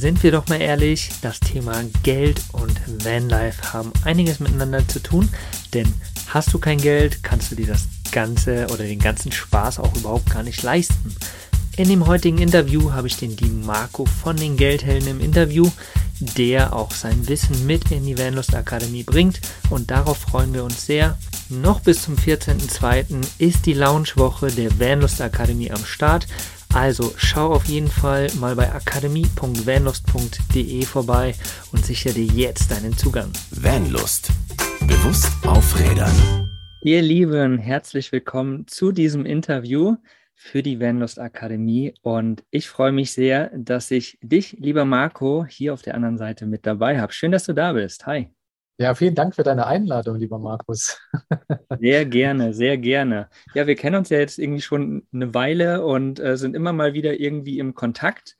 sind wir doch mal ehrlich, das Thema Geld und Vanlife haben einiges miteinander zu tun, denn hast du kein Geld, kannst du dir das Ganze oder den ganzen Spaß auch überhaupt gar nicht leisten. In dem heutigen Interview habe ich den lieben Marco von den Geldhelden im Interview, der auch sein Wissen mit in die Vanlust Akademie bringt und darauf freuen wir uns sehr. Noch bis zum 14.02. ist die Launchwoche der Vanlust Akademie am Start. Also schau auf jeden Fall mal bei akademie.vanlust.de vorbei und sichere dir jetzt deinen Zugang. Vanlust. Bewusst aufrädern. Ihr Lieben, herzlich willkommen zu diesem Interview für die Vanlust Akademie und ich freue mich sehr, dass ich dich, lieber Marco, hier auf der anderen Seite mit dabei habe. Schön, dass du da bist. Hi. Ja, vielen Dank für deine Einladung, lieber Markus. Sehr gerne, sehr gerne. Ja, wir kennen uns ja jetzt irgendwie schon eine Weile und äh, sind immer mal wieder irgendwie im Kontakt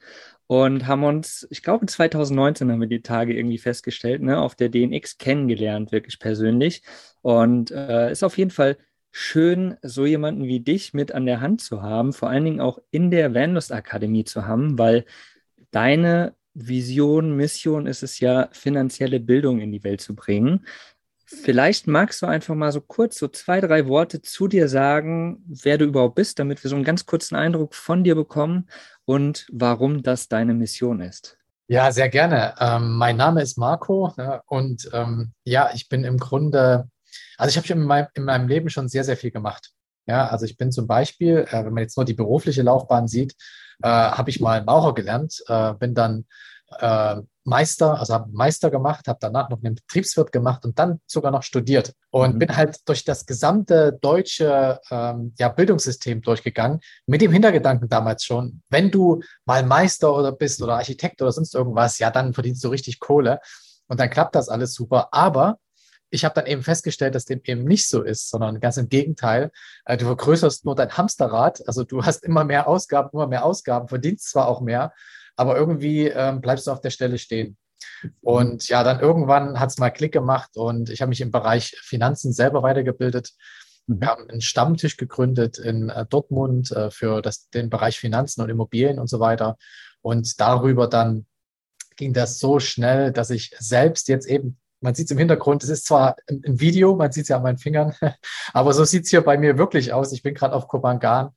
und haben uns, ich glaube 2019 haben wir die Tage irgendwie festgestellt, ne, auf der DNX kennengelernt, wirklich persönlich. Und äh, ist auf jeden Fall schön, so jemanden wie dich mit an der Hand zu haben, vor allen Dingen auch in der Vanlust Akademie zu haben, weil deine Vision, Mission ist es ja, finanzielle Bildung in die Welt zu bringen. Vielleicht magst du einfach mal so kurz so zwei, drei Worte zu dir sagen, wer du überhaupt bist, damit wir so einen ganz kurzen Eindruck von dir bekommen und warum das deine Mission ist. Ja, sehr gerne. Ähm, mein Name ist Marco ja, und ähm, ja, ich bin im Grunde, also ich habe in, mein, in meinem Leben schon sehr, sehr viel gemacht. Ja, also ich bin zum Beispiel, äh, wenn man jetzt nur die berufliche Laufbahn sieht, äh, habe ich mal Maurer gelernt, äh, bin dann äh, Meister, also habe Meister gemacht, habe danach noch einen Betriebswirt gemacht und dann sogar noch studiert und mhm. bin halt durch das gesamte deutsche ähm, ja, Bildungssystem durchgegangen, mit dem Hintergedanken damals schon, wenn du mal Meister oder bist oder Architekt oder sonst irgendwas, ja, dann verdienst du richtig Kohle und dann klappt das alles super, aber ich habe dann eben festgestellt, dass dem eben nicht so ist, sondern ganz im Gegenteil. Äh, du vergrößerst nur dein Hamsterrad, also du hast immer mehr Ausgaben, immer mehr Ausgaben, verdienst zwar auch mehr, aber irgendwie ähm, bleibst du auf der Stelle stehen. Und ja, dann irgendwann hat es mal Klick gemacht und ich habe mich im Bereich Finanzen selber weitergebildet. Mhm. Wir haben einen Stammtisch gegründet in äh, Dortmund äh, für das, den Bereich Finanzen und Immobilien und so weiter. Und darüber dann ging das so schnell, dass ich selbst jetzt eben, man sieht es im Hintergrund, es ist zwar ein, Video, man sieht es ja an meinen Fingern, aber so sieht es hier bei mir wirklich aus. Ich bin gerade auf Kopangan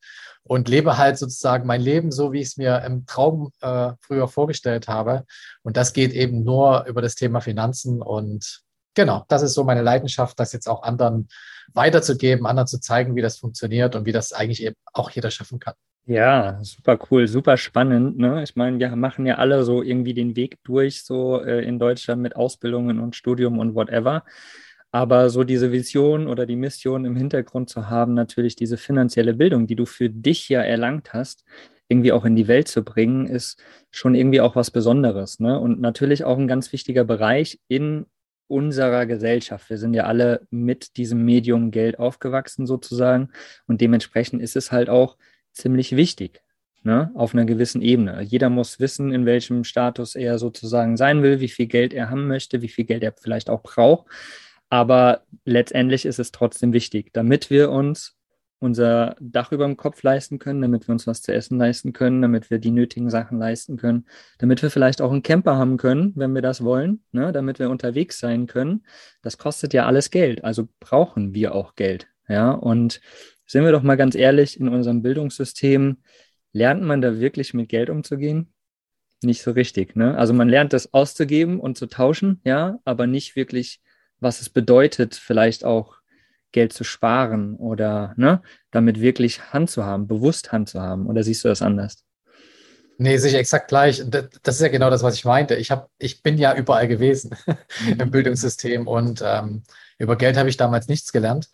und lebe halt sozusagen mein Leben so, wie ich es mir im Traum äh, früher vorgestellt habe. Und das geht eben nur über das Thema Finanzen. Und genau, das ist so meine Leidenschaft, das jetzt auch anderen weiterzugeben, anderen zu zeigen, wie das funktioniert und wie das eigentlich eben auch jeder schaffen kann. Ja, super cool, super spannend. Ne? Ich meine, wir machen ja alle so irgendwie den Weg durch, so äh, in Deutschland mit Ausbildungen und Studium und whatever. Aber so diese Vision oder die Mission im Hintergrund zu haben, natürlich diese finanzielle Bildung, die du für dich ja erlangt hast, irgendwie auch in die Welt zu bringen, ist schon irgendwie auch was Besonderes. Ne? Und natürlich auch ein ganz wichtiger Bereich in unserer Gesellschaft. Wir sind ja alle mit diesem Medium Geld aufgewachsen sozusagen. Und dementsprechend ist es halt auch ziemlich wichtig, ne? auf einer gewissen Ebene. Jeder muss wissen, in welchem Status er sozusagen sein will, wie viel Geld er haben möchte, wie viel Geld er vielleicht auch braucht. Aber letztendlich ist es trotzdem wichtig, damit wir uns unser Dach über dem Kopf leisten können, damit wir uns was zu essen leisten können, damit wir die nötigen Sachen leisten können, damit wir vielleicht auch einen Camper haben können, wenn wir das wollen, ne, damit wir unterwegs sein können. Das kostet ja alles Geld, also brauchen wir auch Geld. Ja, und sind wir doch mal ganz ehrlich, in unserem Bildungssystem lernt man da wirklich mit Geld umzugehen? Nicht so richtig. Ne? Also man lernt das auszugeben und zu tauschen, ja, aber nicht wirklich was es bedeutet, vielleicht auch Geld zu sparen oder ne, damit wirklich Hand zu haben, bewusst Hand zu haben? Oder siehst du das anders? Nee, sicher exakt gleich. Das ist ja genau das, was ich meinte. Ich, hab, ich bin ja überall gewesen mhm. im Bildungssystem und ähm, über Geld habe ich damals nichts gelernt.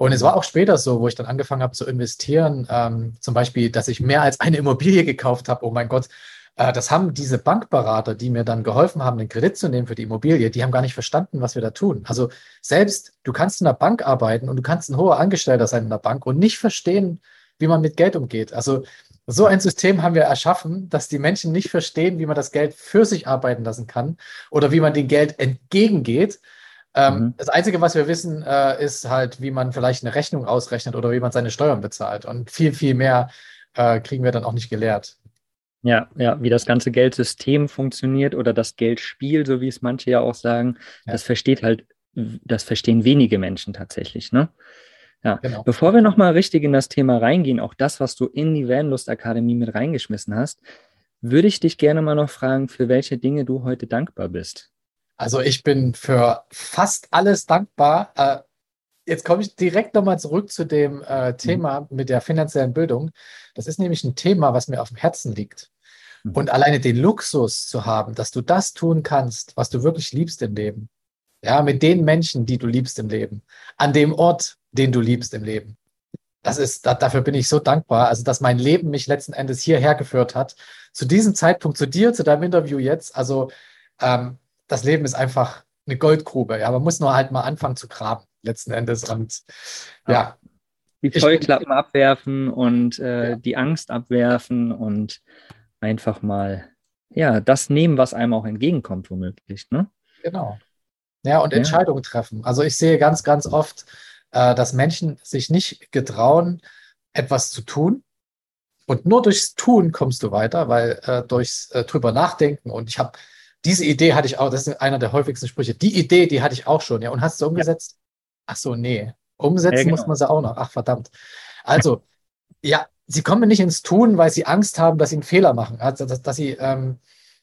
Und es war auch später so, wo ich dann angefangen habe zu investieren, ähm, zum Beispiel, dass ich mehr als eine Immobilie gekauft habe. Oh mein Gott, äh, das haben diese Bankberater, die mir dann geholfen haben, den Kredit zu nehmen für die Immobilie, die haben gar nicht verstanden, was wir da tun. Also selbst du kannst in der Bank arbeiten und du kannst ein hoher Angestellter sein in der Bank und nicht verstehen, wie man mit Geld umgeht. Also so ein System haben wir erschaffen, dass die Menschen nicht verstehen, wie man das Geld für sich arbeiten lassen kann oder wie man dem Geld entgegengeht. Ähm, mhm. Das Einzige, was wir wissen, äh, ist halt, wie man vielleicht eine Rechnung ausrechnet oder wie man seine Steuern bezahlt. Und viel, viel mehr äh, kriegen wir dann auch nicht gelehrt. Ja, ja, wie das ganze Geldsystem funktioniert oder das Geldspiel, so wie es manche ja auch sagen, ja. das versteht halt, das verstehen wenige Menschen tatsächlich, ne? Ja, genau. bevor wir nochmal richtig in das Thema reingehen, auch das, was du in die Vanlust Akademie mit reingeschmissen hast, würde ich dich gerne mal noch fragen, für welche Dinge du heute dankbar bist. Also ich bin für fast alles dankbar. Äh, jetzt komme ich direkt nochmal zurück zu dem äh, Thema mhm. mit der finanziellen Bildung. Das ist nämlich ein Thema, was mir auf dem Herzen liegt. Mhm. Und alleine den Luxus zu haben, dass du das tun kannst, was du wirklich liebst im Leben. Ja, mit den Menschen, die du liebst im Leben. An dem Ort, den du liebst im Leben. Das ist, da, dafür bin ich so dankbar. Also, dass mein Leben mich letzten Endes hierher geführt hat. Zu diesem Zeitpunkt, zu dir, zu deinem Interview jetzt. Also, ähm, das Leben ist einfach eine Goldgrube. Ja, man muss nur halt mal anfangen zu graben, letzten Endes. Und ja. Die Vollklappen abwerfen und äh, ja. die Angst abwerfen und einfach mal, ja, das nehmen, was einem auch entgegenkommt, womöglich. Ne? Genau. Ja, und ja. Entscheidungen treffen. Also ich sehe ganz, ganz oft, äh, dass Menschen sich nicht getrauen, etwas zu tun. Und nur durchs Tun kommst du weiter, weil äh, durchs äh, drüber nachdenken und ich habe diese Idee hatte ich auch, das ist einer der häufigsten Sprüche. Die Idee, die hatte ich auch schon, ja. Und hast du umgesetzt? Ja. Ach so, nee. Umsetzen ja, genau. muss man sie auch noch. Ach, verdammt. Also, ja, sie kommen nicht ins Tun, weil sie Angst haben, dass sie einen Fehler machen, also dass, dass sie ähm,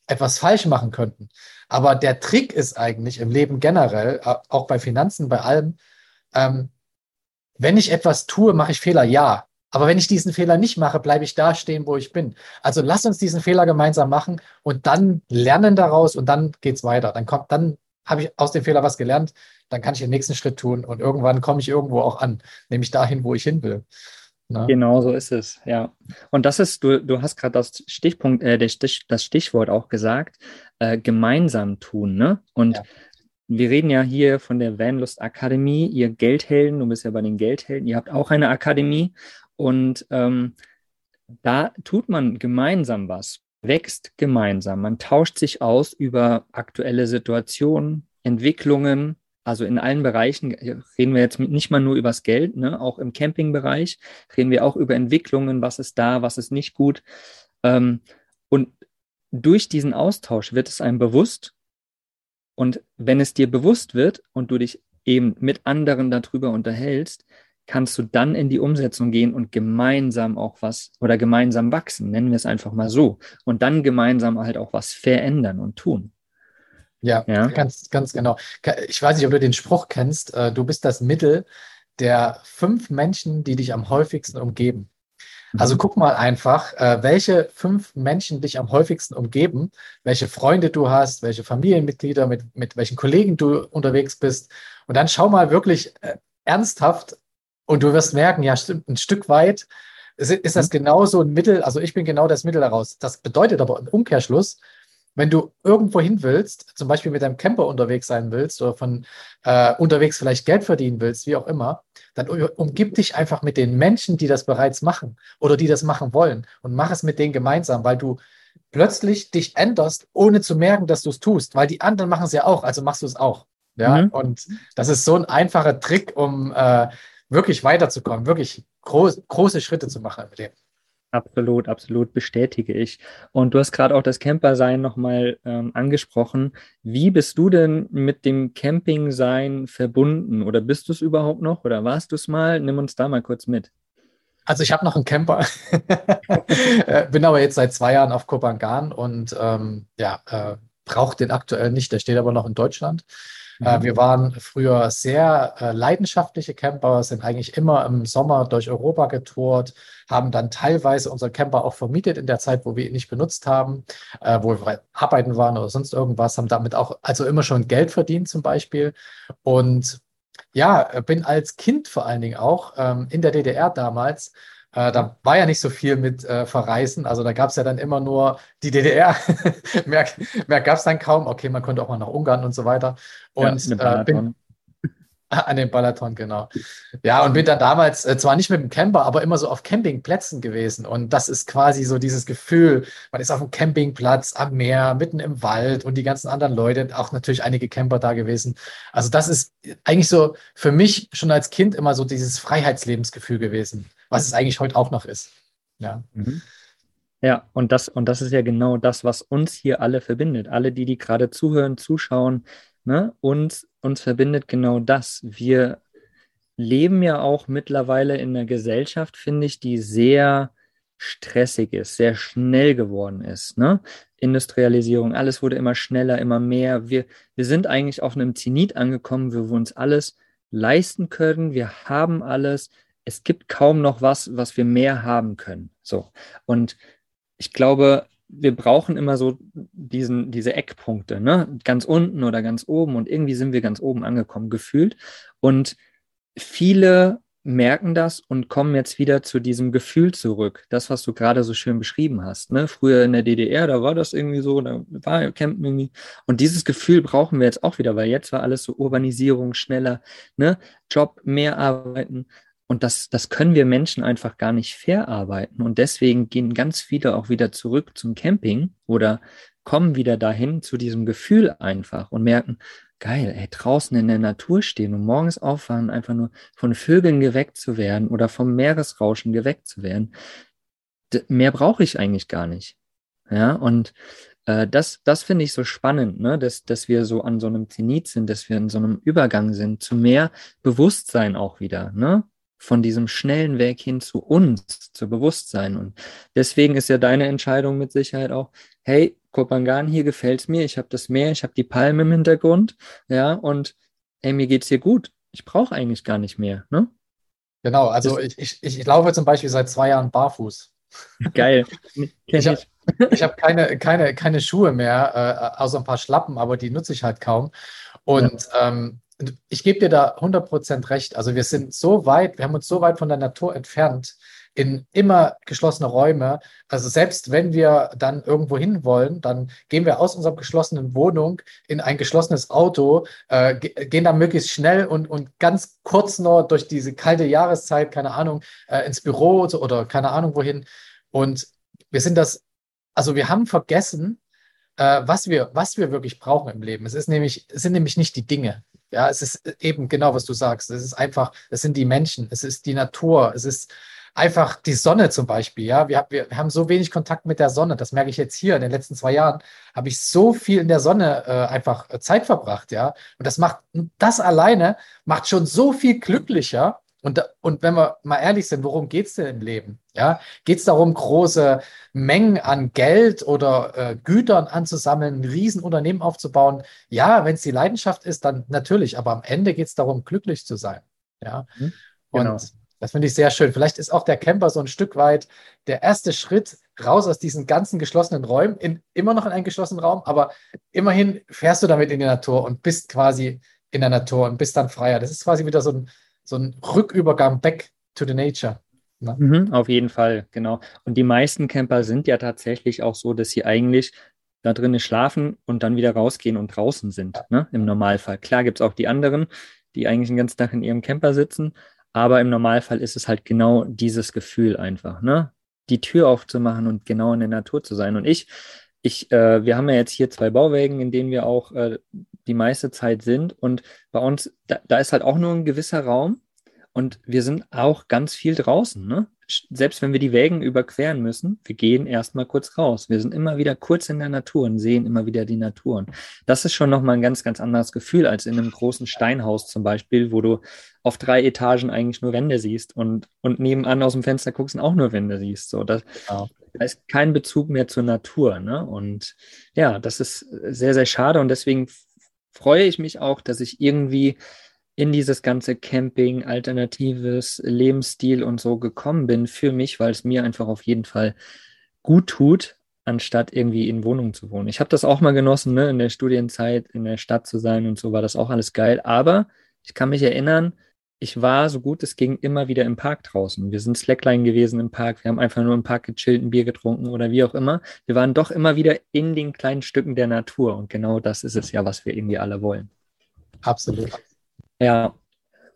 etwas falsch machen könnten. Aber der Trick ist eigentlich im Leben generell, auch bei Finanzen, bei allem, ähm, wenn ich etwas tue, mache ich Fehler, ja. Aber wenn ich diesen Fehler nicht mache, bleibe ich da stehen, wo ich bin. Also lass uns diesen Fehler gemeinsam machen und dann lernen daraus und dann geht's weiter. Dann kommt, dann habe ich aus dem Fehler was gelernt, dann kann ich den nächsten Schritt tun und irgendwann komme ich irgendwo auch an, nämlich dahin, wo ich hin will. Ne? Genau so ist es, ja. Und das ist, du, du hast gerade das Stichpunkt, äh, das Stichwort auch gesagt, äh, gemeinsam tun, ne? Und ja. wir reden ja hier von der Vanlust Akademie, ihr Geldhelden, du bist ja bei den Geldhelden, ihr habt auch eine Akademie und ähm, da tut man gemeinsam was, wächst gemeinsam. Man tauscht sich aus über aktuelle Situationen, Entwicklungen. Also in allen Bereichen reden wir jetzt nicht mal nur übers Geld, ne? auch im Campingbereich reden wir auch über Entwicklungen, was ist da, was ist nicht gut. Ähm, und durch diesen Austausch wird es einem bewusst. Und wenn es dir bewusst wird und du dich eben mit anderen darüber unterhältst, kannst du dann in die Umsetzung gehen und gemeinsam auch was oder gemeinsam wachsen, nennen wir es einfach mal so. Und dann gemeinsam halt auch was verändern und tun. Ja, ja, ganz, ganz genau. Ich weiß nicht, ob du den Spruch kennst. Äh, du bist das Mittel der fünf Menschen, die dich am häufigsten umgeben. Also mhm. guck mal einfach, äh, welche fünf Menschen dich am häufigsten umgeben, welche Freunde du hast, welche Familienmitglieder, mit, mit welchen Kollegen du unterwegs bist. Und dann schau mal wirklich äh, ernsthaft und du wirst merken, ja, stimmt, ein Stück weit ist, ist das mhm. genauso ein Mittel, also ich bin genau das Mittel daraus. Das bedeutet aber im Umkehrschluss, wenn du irgendwo hin willst, zum Beispiel mit deinem Camper unterwegs sein willst oder von äh, unterwegs vielleicht Geld verdienen willst, wie auch immer, dann umgib dich einfach mit den Menschen, die das bereits machen oder die das machen wollen und mach es mit denen gemeinsam, weil du plötzlich dich änderst, ohne zu merken, dass du es tust, weil die anderen machen es ja auch, also machst du es auch. Ja, mhm. und das ist so ein einfacher Trick, um äh, wirklich weiterzukommen, wirklich groß, große Schritte zu machen mit dem. Absolut, absolut bestätige ich. Und du hast gerade auch das Campersein nochmal ähm, angesprochen. Wie bist du denn mit dem Campingsein verbunden? Oder bist du es überhaupt noch? Oder warst du es mal? Nimm uns da mal kurz mit. Also ich habe noch einen Camper, äh, bin aber jetzt seit zwei Jahren auf Kopangan und ähm, ja, äh, brauche den aktuell nicht. Der steht aber noch in Deutschland. Äh, mhm. wir waren früher sehr äh, leidenschaftliche Camper, sind eigentlich immer im Sommer durch Europa getourt, haben dann teilweise unseren Camper auch vermietet in der Zeit, wo wir ihn nicht benutzt haben, äh, wo wir arbeiten waren oder sonst irgendwas, haben damit auch also immer schon Geld verdient zum Beispiel. Und ja, bin als Kind vor allen Dingen auch ähm, in der DDR damals äh, da war ja nicht so viel mit äh, Verreisen. Also da gab es ja dann immer nur die DDR. mehr mehr gab es dann kaum. Okay, man konnte auch mal nach Ungarn und so weiter. Und ja, äh, bin, an den Balaton, genau. Ja, und bin dann damals äh, zwar nicht mit dem Camper, aber immer so auf Campingplätzen gewesen. Und das ist quasi so dieses Gefühl, man ist auf einem Campingplatz am Meer, mitten im Wald und die ganzen anderen Leute, auch natürlich einige Camper da gewesen. Also das ist eigentlich so für mich schon als Kind immer so dieses Freiheitslebensgefühl gewesen was es eigentlich heute auch noch ist. Ja. Mhm. Ja, und das, und das ist ja genau das, was uns hier alle verbindet. Alle, die, die gerade zuhören, zuschauen, ne? uns, uns verbindet genau das. Wir leben ja auch mittlerweile in einer Gesellschaft, finde ich, die sehr stressig ist, sehr schnell geworden ist. Ne? Industrialisierung, alles wurde immer schneller, immer mehr. Wir, wir sind eigentlich auf einem Zenit angekommen, wo wir uns alles leisten können. Wir haben alles. Es gibt kaum noch was, was wir mehr haben können. So. Und ich glaube, wir brauchen immer so diesen, diese Eckpunkte, ne? Ganz unten oder ganz oben und irgendwie sind wir ganz oben angekommen, gefühlt. Und viele merken das und kommen jetzt wieder zu diesem Gefühl zurück. Das, was du gerade so schön beschrieben hast. Ne? Früher in der DDR, da war das irgendwie so, da war Campen irgendwie. Und dieses Gefühl brauchen wir jetzt auch wieder, weil jetzt war alles so Urbanisierung schneller, ne? Job, mehr arbeiten. Und das, das können wir Menschen einfach gar nicht verarbeiten. Und deswegen gehen ganz viele auch wieder zurück zum Camping oder kommen wieder dahin zu diesem Gefühl einfach und merken, geil, ey, draußen in der Natur stehen und morgens aufwachen, einfach nur von Vögeln geweckt zu werden oder vom Meeresrauschen geweckt zu werden. mehr brauche ich eigentlich gar nicht. Ja, und äh, das, das finde ich so spannend, ne? dass, dass wir so an so einem Zenit sind, dass wir in so einem Übergang sind zu mehr Bewusstsein auch wieder. Ne? Von diesem schnellen Weg hin zu uns, zu Bewusstsein. Und deswegen ist ja deine Entscheidung mit Sicherheit auch, hey, Kopangan, hier gefällt's mir, ich habe das Meer, ich habe die Palme im Hintergrund, ja, und hey, mir geht's hier gut. Ich brauche eigentlich gar nicht mehr, ne? Genau, also ich, ich, ich laufe zum Beispiel seit zwei Jahren barfuß. Geil. ich habe hab keine, keine, keine Schuhe mehr, äh, außer ein paar Schlappen, aber die nutze ich halt kaum. Und ja. ähm, ich gebe dir da 100% recht. Also wir sind so weit, wir haben uns so weit von der Natur entfernt in immer geschlossene Räume. Also selbst wenn wir dann irgendwo hin wollen, dann gehen wir aus unserer geschlossenen Wohnung in ein geschlossenes Auto, äh, gehen dann möglichst schnell und, und ganz kurz nur durch diese kalte Jahreszeit, keine Ahnung, äh, ins Büro oder keine Ahnung wohin. Und wir sind das, also wir haben vergessen, äh, was, wir, was wir wirklich brauchen im Leben. Es ist nämlich, es sind nämlich nicht die Dinge. Ja, es ist eben genau, was du sagst. Es ist einfach, es sind die Menschen, es ist die Natur, es ist einfach die Sonne zum Beispiel. Ja, wir, wir, haben so wenig Kontakt mit der Sonne. Das merke ich jetzt hier in den letzten zwei Jahren. Habe ich so viel in der Sonne äh, einfach äh, Zeit verbracht. Ja, und das macht, das alleine macht schon so viel glücklicher. Und, und wenn wir mal ehrlich sind, worum geht es denn im Leben? Ja, geht es darum, große Mengen an Geld oder äh, Gütern anzusammeln, ein Riesenunternehmen aufzubauen? Ja, wenn es die Leidenschaft ist, dann natürlich. Aber am Ende geht es darum, glücklich zu sein. Ja, mhm, genau. und das finde ich sehr schön. Vielleicht ist auch der Camper so ein Stück weit der erste Schritt raus aus diesen ganzen geschlossenen Räumen, in, immer noch in einen geschlossenen Raum, aber immerhin fährst du damit in die Natur und bist quasi in der Natur und bist dann freier. Das ist quasi wieder so ein, so ein Rückübergang back to the nature. Ne? Mhm, auf jeden Fall, genau. Und die meisten Camper sind ja tatsächlich auch so, dass sie eigentlich da drinnen schlafen und dann wieder rausgehen und draußen sind, ne? im Normalfall. Klar gibt es auch die anderen, die eigentlich den ganzen Tag in ihrem Camper sitzen, aber im Normalfall ist es halt genau dieses Gefühl einfach, ne? Die Tür aufzumachen und genau in der Natur zu sein. Und ich, ich, äh, wir haben ja jetzt hier zwei Bauwägen, in denen wir auch äh, die meiste Zeit sind. Und bei uns, da, da ist halt auch nur ein gewisser Raum und wir sind auch ganz viel draußen. Ne? Selbst wenn wir die Wägen überqueren müssen, wir gehen erstmal kurz raus. Wir sind immer wieder kurz in der Natur und sehen immer wieder die Naturen. Das ist schon nochmal ein ganz, ganz anderes Gefühl als in einem großen Steinhaus zum Beispiel, wo du auf drei Etagen eigentlich nur Wände siehst und, und nebenan aus dem Fenster guckst und auch nur Wände siehst. So, das, ja. Da ist kein Bezug mehr zur Natur. Ne? Und ja, das ist sehr, sehr schade und deswegen freue ich mich auch, dass ich irgendwie in dieses ganze Camping, alternatives Lebensstil und so gekommen bin für mich, weil es mir einfach auf jeden Fall gut tut, anstatt irgendwie in Wohnungen zu wohnen. Ich habe das auch mal genossen, ne, in der Studienzeit in der Stadt zu sein und so war das auch alles geil. Aber ich kann mich erinnern, ich war so gut es ging immer wieder im Park draußen. Wir sind Slackline gewesen im Park. Wir haben einfach nur im Park gechillt, ein Bier getrunken oder wie auch immer. Wir waren doch immer wieder in den kleinen Stücken der Natur. Und genau das ist es ja, was wir irgendwie alle wollen. Absolut. Ja,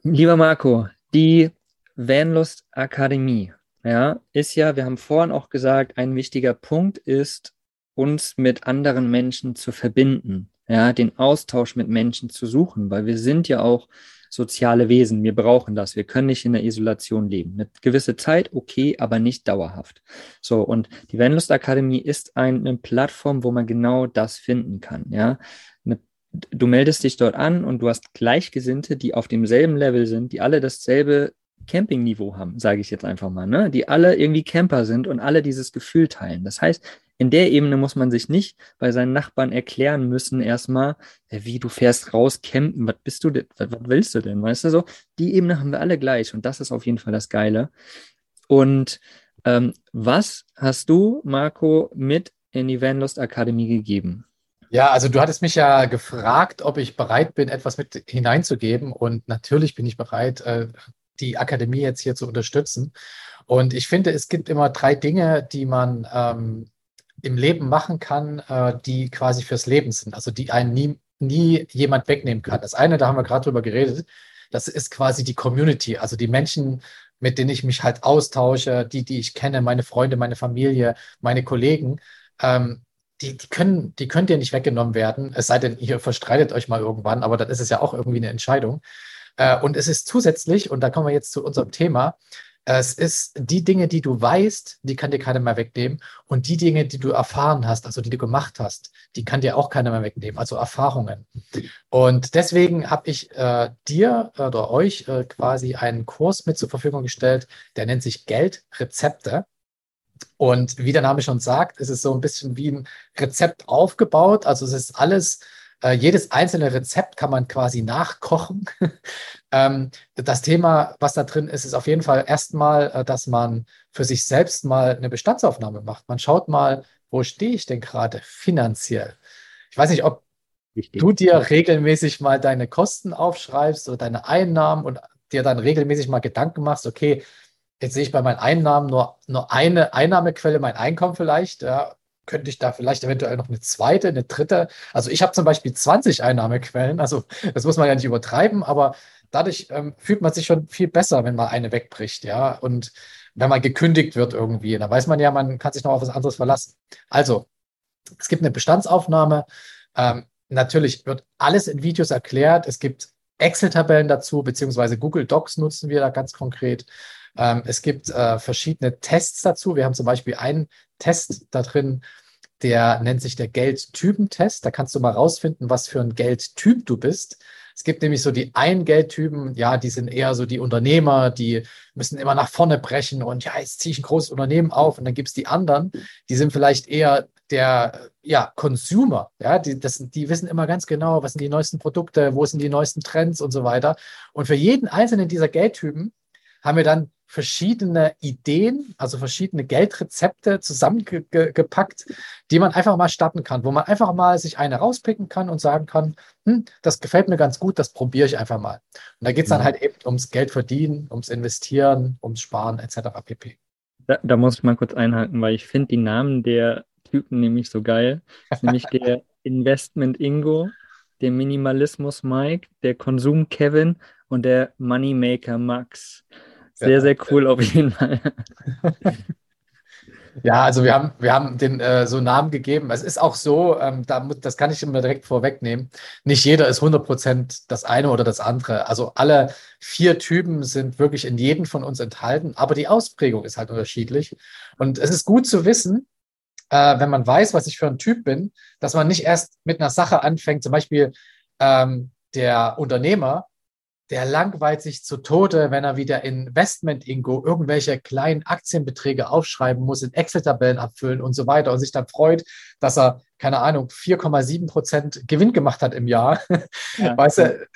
lieber Marco, die Vanlust Akademie, ja, ist ja, wir haben vorhin auch gesagt, ein wichtiger Punkt ist, uns mit anderen Menschen zu verbinden, ja, den Austausch mit Menschen zu suchen, weil wir sind ja auch soziale Wesen. Wir brauchen das. Wir können nicht in der Isolation leben. Eine gewisse Zeit, okay, aber nicht dauerhaft. So, und die Vanlust Akademie ist eine Plattform, wo man genau das finden kann. Ja, eine du meldest dich dort an und du hast Gleichgesinnte, die auf demselben Level sind, die alle dasselbe Campingniveau haben, sage ich jetzt einfach mal, ne? die alle irgendwie Camper sind und alle dieses Gefühl teilen. Das heißt, in der Ebene muss man sich nicht bei seinen Nachbarn erklären müssen, erstmal, wie du fährst raus, campen, was bist du denn, was, willst du denn, weißt du so? Die Ebene haben wir alle gleich und das ist auf jeden Fall das Geile. Und ähm, was hast du, Marco, mit in die Vanlust Akademie gegeben? Ja, also du hattest mich ja gefragt, ob ich bereit bin, etwas mit hineinzugeben. Und natürlich bin ich bereit, äh, die Akademie jetzt hier zu unterstützen. Und ich finde, es gibt immer drei Dinge, die man ähm, im Leben machen kann, äh, die quasi fürs Leben sind, also die einen nie, nie jemand wegnehmen kann. Das eine, da haben wir gerade drüber geredet, das ist quasi die Community, also die Menschen, mit denen ich mich halt austausche, die, die ich kenne, meine Freunde, meine Familie, meine Kollegen. Ähm, die, die, können, die könnt ihr nicht weggenommen werden, es sei denn, ihr verstreitet euch mal irgendwann, aber dann ist es ja auch irgendwie eine Entscheidung. Äh, und es ist zusätzlich, und da kommen wir jetzt zu unserem Thema, es ist die Dinge, die du weißt, die kann dir keiner mehr wegnehmen. Und die Dinge, die du erfahren hast, also die du gemacht hast, die kann dir auch keiner mehr wegnehmen, also Erfahrungen. Und deswegen habe ich äh, dir oder euch äh, quasi einen Kurs mit zur Verfügung gestellt, der nennt sich Geldrezepte. Und wie der Name schon sagt, ist es so ein bisschen wie ein Rezept aufgebaut. Also es ist alles äh, jedes einzelne Rezept kann man quasi nachkochen. ähm, das Thema, was da drin ist, ist auf jeden Fall erstmal, äh, dass man für sich selbst mal eine Bestandsaufnahme macht. Man schaut mal, wo stehe ich denn gerade finanziell? Ich weiß nicht, ob Richtig. du dir regelmäßig mal deine Kosten aufschreibst oder deine Einnahmen und dir dann regelmäßig mal Gedanken machst, okay, jetzt sehe ich bei meinen Einnahmen nur, nur eine Einnahmequelle, mein Einkommen vielleicht, ja, könnte ich da vielleicht eventuell noch eine zweite, eine dritte. Also ich habe zum Beispiel 20 Einnahmequellen, also das muss man ja nicht übertreiben, aber dadurch ähm, fühlt man sich schon viel besser, wenn mal eine wegbricht, ja. Und wenn man gekündigt wird irgendwie, dann weiß man ja, man kann sich noch auf was anderes verlassen. Also, es gibt eine Bestandsaufnahme. Ähm, natürlich wird alles in Videos erklärt. Es gibt Excel-Tabellen dazu, beziehungsweise Google Docs nutzen wir da ganz konkret. Ähm, es gibt äh, verschiedene Tests dazu. Wir haben zum Beispiel einen Test da drin, der nennt sich der Geldtypentest. Da kannst du mal rausfinden, was für ein Geldtyp du bist. Es gibt nämlich so die einen Geldtypen, ja, die sind eher so die Unternehmer, die müssen immer nach vorne brechen und ja, jetzt ziehe ich ein großes Unternehmen auf. Und dann gibt es die anderen, die sind vielleicht eher der ja, Consumer, ja, die, das, die wissen immer ganz genau, was sind die neuesten Produkte, wo sind die neuesten Trends und so weiter. Und für jeden einzelnen dieser Geldtypen haben wir dann verschiedene Ideen, also verschiedene Geldrezepte zusammengepackt, die man einfach mal starten kann, wo man einfach mal sich eine rauspicken kann und sagen kann, hm, das gefällt mir ganz gut, das probiere ich einfach mal. Und da geht es dann halt eben ums Geld verdienen, ums Investieren, ums Sparen etc. pp. Da, da muss ich mal kurz einhaken, weil ich finde die Namen der Typen nämlich so geil. nämlich der Investment Ingo, der Minimalismus Mike, der Konsum Kevin und der Moneymaker Max. Sehr, sehr cool auf jeden Fall. Ja, also wir haben, wir haben den äh, so Namen gegeben. Es ist auch so, ähm, da, das kann ich immer direkt vorwegnehmen. Nicht jeder ist 100% das eine oder das andere. Also alle vier Typen sind wirklich in jedem von uns enthalten, aber die Ausprägung ist halt unterschiedlich. Und es ist gut zu wissen, äh, wenn man weiß, was ich für ein Typ bin, dass man nicht erst mit einer Sache anfängt, zum Beispiel ähm, der Unternehmer der langweilt sich zu Tode, wenn er wieder in Investment-Ingo irgendwelche kleinen Aktienbeträge aufschreiben muss, in Excel-Tabellen abfüllen und so weiter und sich dann freut, dass er, keine Ahnung, 4,7 Prozent Gewinn gemacht hat im Jahr. Ja. Weißt du,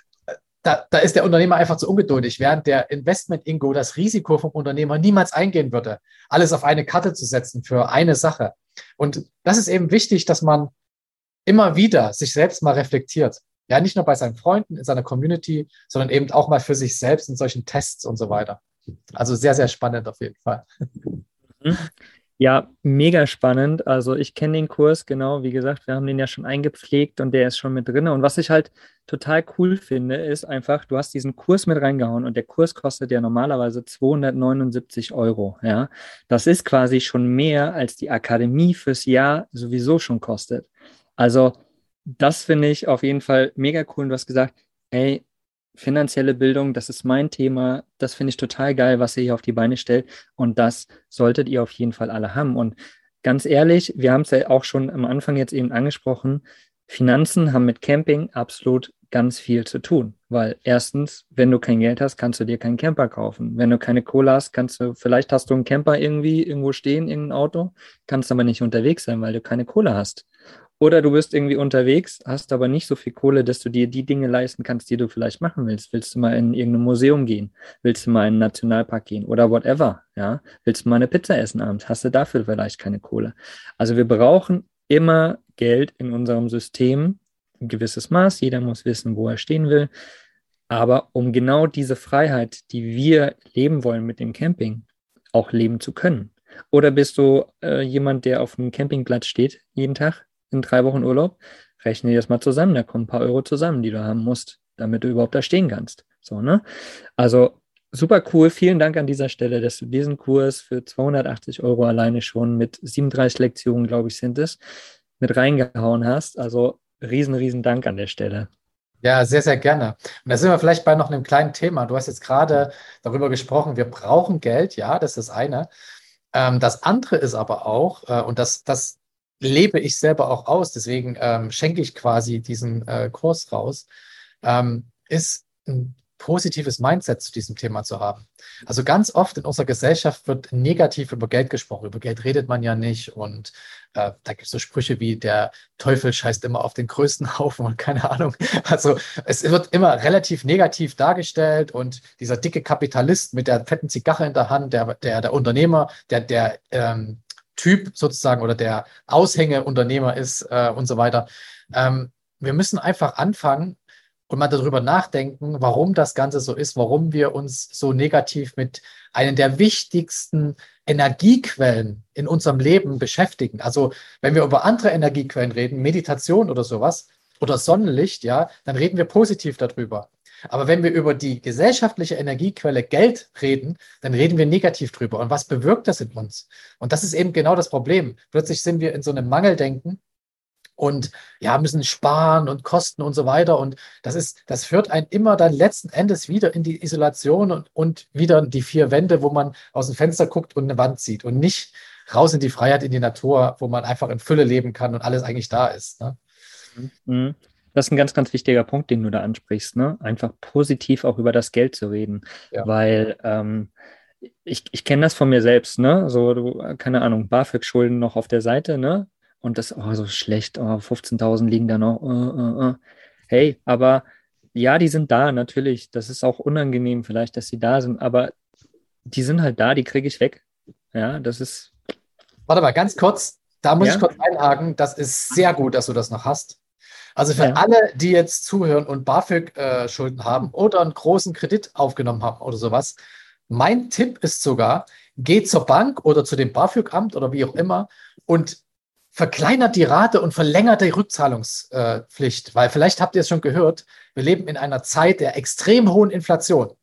da, da ist der Unternehmer einfach zu ungeduldig, während der Investment-Ingo das Risiko vom Unternehmer niemals eingehen würde, alles auf eine Karte zu setzen für eine Sache. Und das ist eben wichtig, dass man immer wieder sich selbst mal reflektiert. Ja, nicht nur bei seinen Freunden, in seiner Community, sondern eben auch mal für sich selbst in solchen Tests und so weiter. Also sehr, sehr spannend auf jeden Fall. Mhm. Ja, mega spannend. Also ich kenne den Kurs, genau, wie gesagt, wir haben den ja schon eingepflegt und der ist schon mit drin. Und was ich halt total cool finde, ist einfach, du hast diesen Kurs mit reingehauen und der Kurs kostet ja normalerweise 279 Euro. Ja, das ist quasi schon mehr, als die Akademie fürs Jahr sowieso schon kostet. Also das finde ich auf jeden Fall mega cool. Du hast gesagt, ey, finanzielle Bildung, das ist mein Thema. Das finde ich total geil, was ihr hier auf die Beine stellt. Und das solltet ihr auf jeden Fall alle haben. Und ganz ehrlich, wir haben es ja auch schon am Anfang jetzt eben angesprochen. Finanzen haben mit Camping absolut ganz viel zu tun, weil erstens, wenn du kein Geld hast, kannst du dir keinen Camper kaufen. Wenn du keine Kohle hast, kannst du, vielleicht hast du einen Camper irgendwie irgendwo stehen, irgendein Auto, kannst aber nicht unterwegs sein, weil du keine Kohle hast. Oder du bist irgendwie unterwegs, hast aber nicht so viel Kohle, dass du dir die Dinge leisten kannst, die du vielleicht machen willst. Willst du mal in irgendein Museum gehen? Willst du mal in einen Nationalpark gehen? Oder whatever, ja? Willst du mal eine Pizza essen abends? Hast du dafür vielleicht keine Kohle? Also wir brauchen immer Geld in unserem System, ein gewisses Maß. Jeder muss wissen, wo er stehen will. Aber um genau diese Freiheit, die wir leben wollen mit dem Camping, auch leben zu können. Oder bist du äh, jemand, der auf einem Campingplatz steht jeden Tag in drei Wochen Urlaub? Rechne dir das mal zusammen. Da kommen ein paar Euro zusammen, die du haben musst, damit du überhaupt da stehen kannst. So, ne? Also super cool. Vielen Dank an dieser Stelle, dass du diesen Kurs für 280 Euro alleine schon mit 37 Lektionen, glaube ich, sind es, mit reingehauen hast. Also riesen, riesen Dank an der Stelle. Ja, sehr, sehr gerne. Und da sind wir vielleicht bei noch einem kleinen Thema. Du hast jetzt gerade darüber gesprochen, wir brauchen Geld, ja, das ist das eine. Ähm, das andere ist aber auch, äh, und das, das lebe ich selber auch aus, deswegen ähm, schenke ich quasi diesen äh, Kurs raus, ähm, ist ein positives Mindset zu diesem Thema zu haben. Also ganz oft in unserer Gesellschaft wird negativ über Geld gesprochen. Über Geld redet man ja nicht. Und äh, da gibt es so Sprüche wie der Teufel scheißt immer auf den größten Haufen und keine Ahnung. Also es wird immer relativ negativ dargestellt und dieser dicke Kapitalist mit der fetten Zigarre in der Hand, der, der, der Unternehmer, der, der ähm, Typ sozusagen oder der Aushängeunternehmer ist äh, und so weiter. Ähm, wir müssen einfach anfangen, und mal darüber nachdenken, warum das Ganze so ist, warum wir uns so negativ mit einer der wichtigsten Energiequellen in unserem Leben beschäftigen. Also wenn wir über andere Energiequellen reden, Meditation oder sowas oder Sonnenlicht, ja, dann reden wir positiv darüber. Aber wenn wir über die gesellschaftliche Energiequelle Geld reden, dann reden wir negativ drüber. Und was bewirkt das in uns? Und das ist eben genau das Problem. Plötzlich sind wir in so einem Mangeldenken und ja, müssen sparen und Kosten und so weiter. Und das ist, das führt einen immer dann letzten Endes wieder in die Isolation und, und wieder die vier Wände, wo man aus dem Fenster guckt und eine Wand sieht und nicht raus in die Freiheit, in die Natur, wo man einfach in Fülle leben kann und alles eigentlich da ist. Ne? Mhm. Das ist ein ganz, ganz wichtiger Punkt, den du da ansprichst, ne? Einfach positiv auch über das Geld zu reden. Ja. Weil ähm, ich, ich kenne das von mir selbst, ne? So, du, keine Ahnung, BAföG-Schulden noch auf der Seite, ne? und das, oh, so schlecht, oh, 15.000 liegen da noch. Uh, uh, uh. Hey, aber ja, die sind da, natürlich. Das ist auch unangenehm vielleicht, dass sie da sind, aber die sind halt da, die kriege ich weg. Ja, das ist. Warte mal, ganz kurz, da muss ja? ich kurz einhaken. Das ist sehr gut, dass du das noch hast. Also für ja. alle, die jetzt zuhören und BAföG-Schulden äh, haben oder einen großen Kredit aufgenommen haben oder sowas, mein Tipp ist sogar, geht zur Bank oder zu dem BAföG-Amt oder wie auch immer und verkleinert die Rate und verlängert die Rückzahlungspflicht, weil vielleicht habt ihr es schon gehört, wir leben in einer Zeit der extrem hohen Inflation.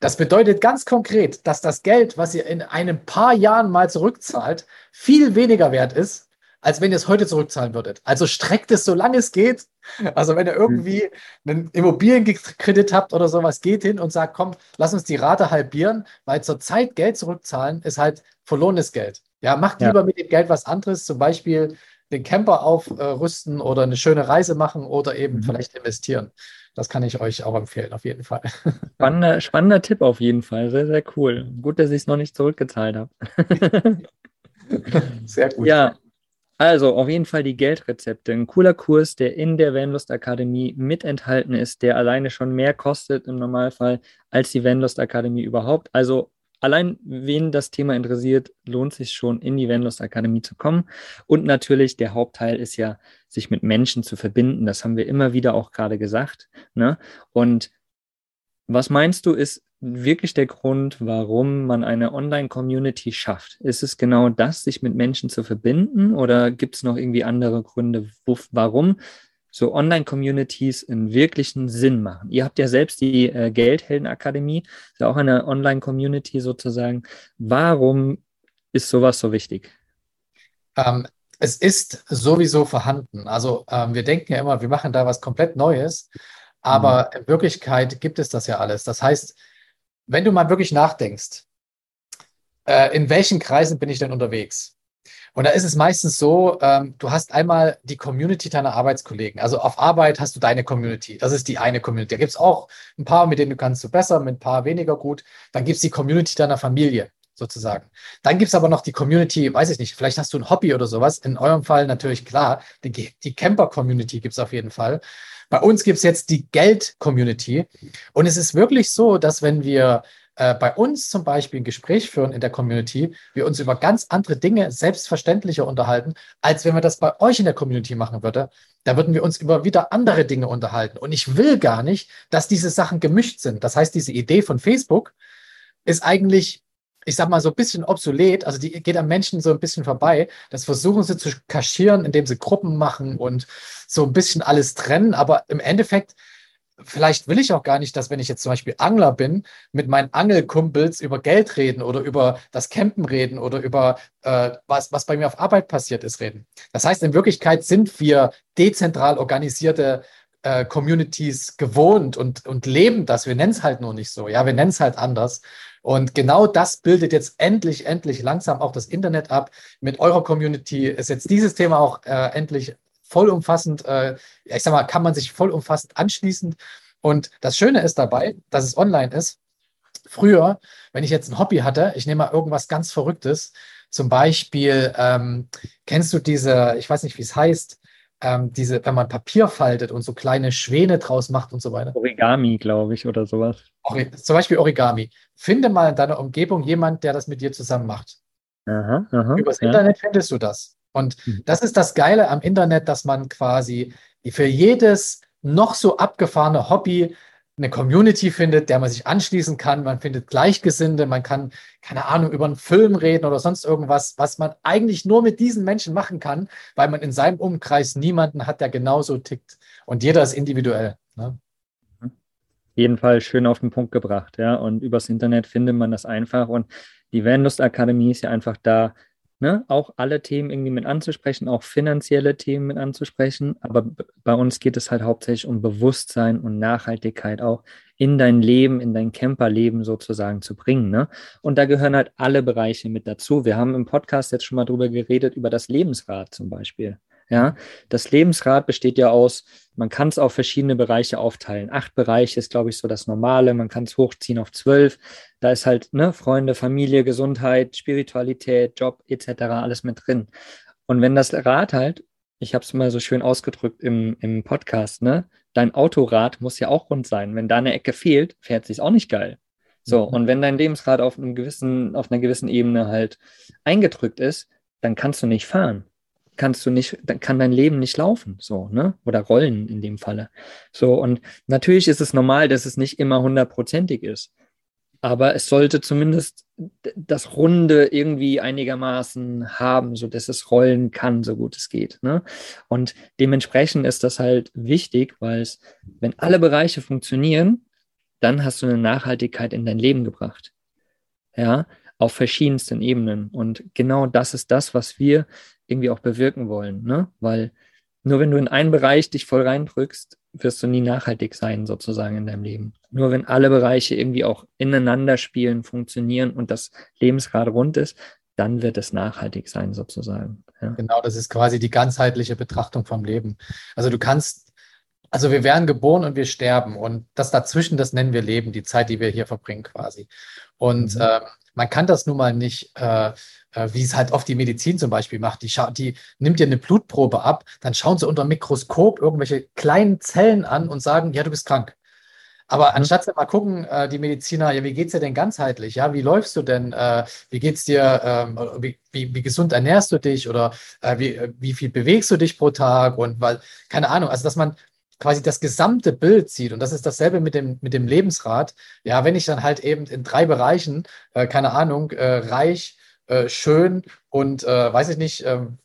Das bedeutet ganz konkret, dass das Geld, was ihr in einem paar Jahren mal zurückzahlt, viel weniger wert ist, als wenn ihr es heute zurückzahlen würdet. Also streckt es, solange es geht. Also wenn ihr irgendwie einen Immobilienkredit habt oder sowas, geht hin und sagt, komm, lass uns die Rate halbieren, weil zur Zeit Geld zurückzahlen ist halt verlorenes Geld. Ja, macht lieber ja. mit dem Geld was anderes, zum Beispiel den Camper aufrüsten oder eine schöne Reise machen oder eben mhm. vielleicht investieren. Das kann ich euch auch empfehlen, auf jeden Fall. Spannender, spannender Tipp auf jeden Fall. Sehr, sehr cool. Gut, dass ich es noch nicht zurückgezahlt habe. sehr gut. Ja, also auf jeden Fall die Geldrezepte. Ein cooler Kurs, der in der Vanlust Akademie mit enthalten ist, der alleine schon mehr kostet im Normalfall als die Vanlust Akademie überhaupt. Also allein, wen das Thema interessiert, lohnt sich schon, in die Vanlust Akademie zu kommen. Und natürlich, der Hauptteil ist ja, sich mit Menschen zu verbinden. Das haben wir immer wieder auch gerade gesagt. Ne? Und was meinst du, ist wirklich der Grund, warum man eine Online-Community schafft? Ist es genau das, sich mit Menschen zu verbinden oder gibt es noch irgendwie andere Gründe, wo, warum so Online-Communities einen wirklichen Sinn machen. Ihr habt ja selbst die äh, Geldhelden-Akademie, ist ja auch eine Online-Community sozusagen. Warum ist sowas so wichtig? Ähm, es ist sowieso vorhanden. Also ähm, wir denken ja immer, wir machen da was komplett Neues. Aber mhm. in Wirklichkeit gibt es das ja alles. Das heißt, wenn du mal wirklich nachdenkst, äh, in welchen Kreisen bin ich denn unterwegs? Und da ist es meistens so, ähm, du hast einmal die Community deiner Arbeitskollegen. Also auf Arbeit hast du deine Community. Das ist die eine Community. Da gibt es auch ein paar, mit denen du kannst du besser, mit ein paar weniger gut. Dann gibt es die Community deiner Familie sozusagen. Dann gibt es aber noch die Community, weiß ich nicht, vielleicht hast du ein Hobby oder sowas. In eurem Fall natürlich klar, die, die Camper-Community gibt es auf jeden Fall. Bei uns gibt es jetzt die Geld-Community. Und es ist wirklich so, dass wenn wir äh, bei uns zum Beispiel ein Gespräch führen in der Community, wir uns über ganz andere Dinge selbstverständlicher unterhalten, als wenn wir das bei euch in der Community machen würden. Da würden wir uns über wieder andere Dinge unterhalten. Und ich will gar nicht, dass diese Sachen gemischt sind. Das heißt, diese Idee von Facebook ist eigentlich ich sag mal, so ein bisschen obsolet. Also die geht am Menschen so ein bisschen vorbei. Das versuchen sie zu kaschieren, indem sie Gruppen machen und so ein bisschen alles trennen. Aber im Endeffekt, vielleicht will ich auch gar nicht, dass wenn ich jetzt zum Beispiel Angler bin, mit meinen Angelkumpels über Geld reden oder über das Campen reden oder über äh, was, was bei mir auf Arbeit passiert ist reden. Das heißt, in Wirklichkeit sind wir dezentral organisierte äh, Communities gewohnt und, und leben das. Wir nennen es halt nur nicht so. Ja, wir nennen es halt anders. Und genau das bildet jetzt endlich, endlich langsam auch das Internet ab. Mit eurer Community ist jetzt dieses Thema auch äh, endlich vollumfassend, äh, ich sag mal, kann man sich vollumfassend anschließen. Und das Schöne ist dabei, dass es online ist. Früher, wenn ich jetzt ein Hobby hatte, ich nehme mal irgendwas ganz Verrücktes, zum Beispiel, ähm, kennst du diese, ich weiß nicht, wie es heißt, ähm, diese, wenn man Papier faltet und so kleine Schwäne draus macht und so weiter. Origami, glaube ich, oder sowas. Zum Beispiel Origami. Finde mal in deiner Umgebung jemand, der das mit dir zusammen macht. Aha, aha, Übers ja. Internet findest du das. Und mhm. das ist das Geile am Internet, dass man quasi für jedes noch so abgefahrene Hobby eine Community findet, der man sich anschließen kann. Man findet Gleichgesinnte, man kann, keine Ahnung, über einen Film reden oder sonst irgendwas, was man eigentlich nur mit diesen Menschen machen kann, weil man in seinem Umkreis niemanden hat, der genauso tickt. Und jeder ist individuell. Ne? Fall schön auf den Punkt gebracht, ja. Und übers Internet findet man das einfach. Und die Vanlust Akademie ist ja einfach da, ne, auch alle Themen irgendwie mit anzusprechen, auch finanzielle Themen mit anzusprechen. Aber bei uns geht es halt hauptsächlich um Bewusstsein und Nachhaltigkeit auch in dein Leben, in dein Camperleben sozusagen zu bringen. Ne? Und da gehören halt alle Bereiche mit dazu. Wir haben im Podcast jetzt schon mal drüber geredet, über das Lebensrad zum Beispiel. Ja, das Lebensrad besteht ja aus, man kann es auf verschiedene Bereiche aufteilen. Acht Bereiche ist, glaube ich, so das Normale. Man kann es hochziehen auf zwölf. Da ist halt ne, Freunde, Familie, Gesundheit, Spiritualität, Job etc. alles mit drin. Und wenn das Rad halt, ich habe es mal so schön ausgedrückt im, im Podcast, ne, dein Autorad muss ja auch rund sein. Wenn da eine Ecke fehlt, fährt sich auch nicht geil. So, mhm. und wenn dein Lebensrad auf einem gewissen, auf einer gewissen Ebene halt eingedrückt ist, dann kannst du nicht fahren kannst du nicht, dann kann dein Leben nicht laufen, so, ne? Oder rollen in dem Falle. So, und natürlich ist es normal, dass es nicht immer hundertprozentig ist. Aber es sollte zumindest das Runde irgendwie einigermaßen haben, so dass es rollen kann, so gut es geht. Ne? Und dementsprechend ist das halt wichtig, weil es, wenn alle Bereiche funktionieren, dann hast du eine Nachhaltigkeit in dein Leben gebracht. Ja, auf verschiedensten Ebenen. Und genau das ist das, was wir irgendwie auch bewirken wollen, ne? Weil nur wenn du in einen Bereich dich voll reindrückst, wirst du nie nachhaltig sein, sozusagen in deinem Leben. Nur wenn alle Bereiche irgendwie auch ineinander spielen, funktionieren und das Lebensrad rund ist, dann wird es nachhaltig sein, sozusagen. Ja. Genau, das ist quasi die ganzheitliche Betrachtung vom Leben. Also du kannst, also wir werden geboren und wir sterben und das dazwischen, das nennen wir Leben, die Zeit, die wir hier verbringen quasi. Und mhm. äh, man kann das nun mal nicht, äh, äh, wie es halt oft die Medizin zum Beispiel macht. Die, die nimmt dir eine Blutprobe ab, dann schauen sie unter dem Mikroskop irgendwelche kleinen Zellen an und sagen, ja, du bist krank. Aber mhm. anstatt mal gucken, äh, die Mediziner, ja, wie geht's dir denn ganzheitlich? Ja, wie läufst du denn? Äh, wie geht's dir? Ähm, wie, wie, wie, gesund ernährst du dich? Oder äh, wie, äh, wie viel bewegst du dich pro Tag? Und weil, keine Ahnung, also dass man quasi das gesamte Bild sieht. Und das ist dasselbe mit dem, mit dem Lebensrat. Ja, wenn ich dann halt eben in drei Bereichen, äh, keine Ahnung, äh, reich, äh, schön und äh, weiß ich nicht, ähm,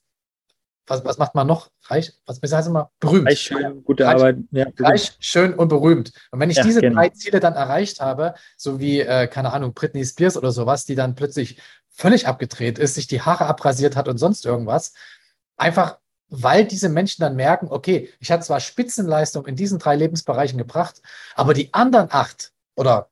was, was macht man noch? Reich, was heißt immer? Berühmt. Reich, schön, gute reich, Arbeit. Ja, reich, schön und berühmt. Und wenn ich ja, diese genau. drei Ziele dann erreicht habe, so wie, äh, keine Ahnung, Britney Spears oder sowas, die dann plötzlich völlig abgedreht ist, sich die Haare abrasiert hat und sonst irgendwas, einfach weil diese Menschen dann merken, okay, ich hatte zwar Spitzenleistung in diesen drei Lebensbereichen gebracht, aber die anderen acht oder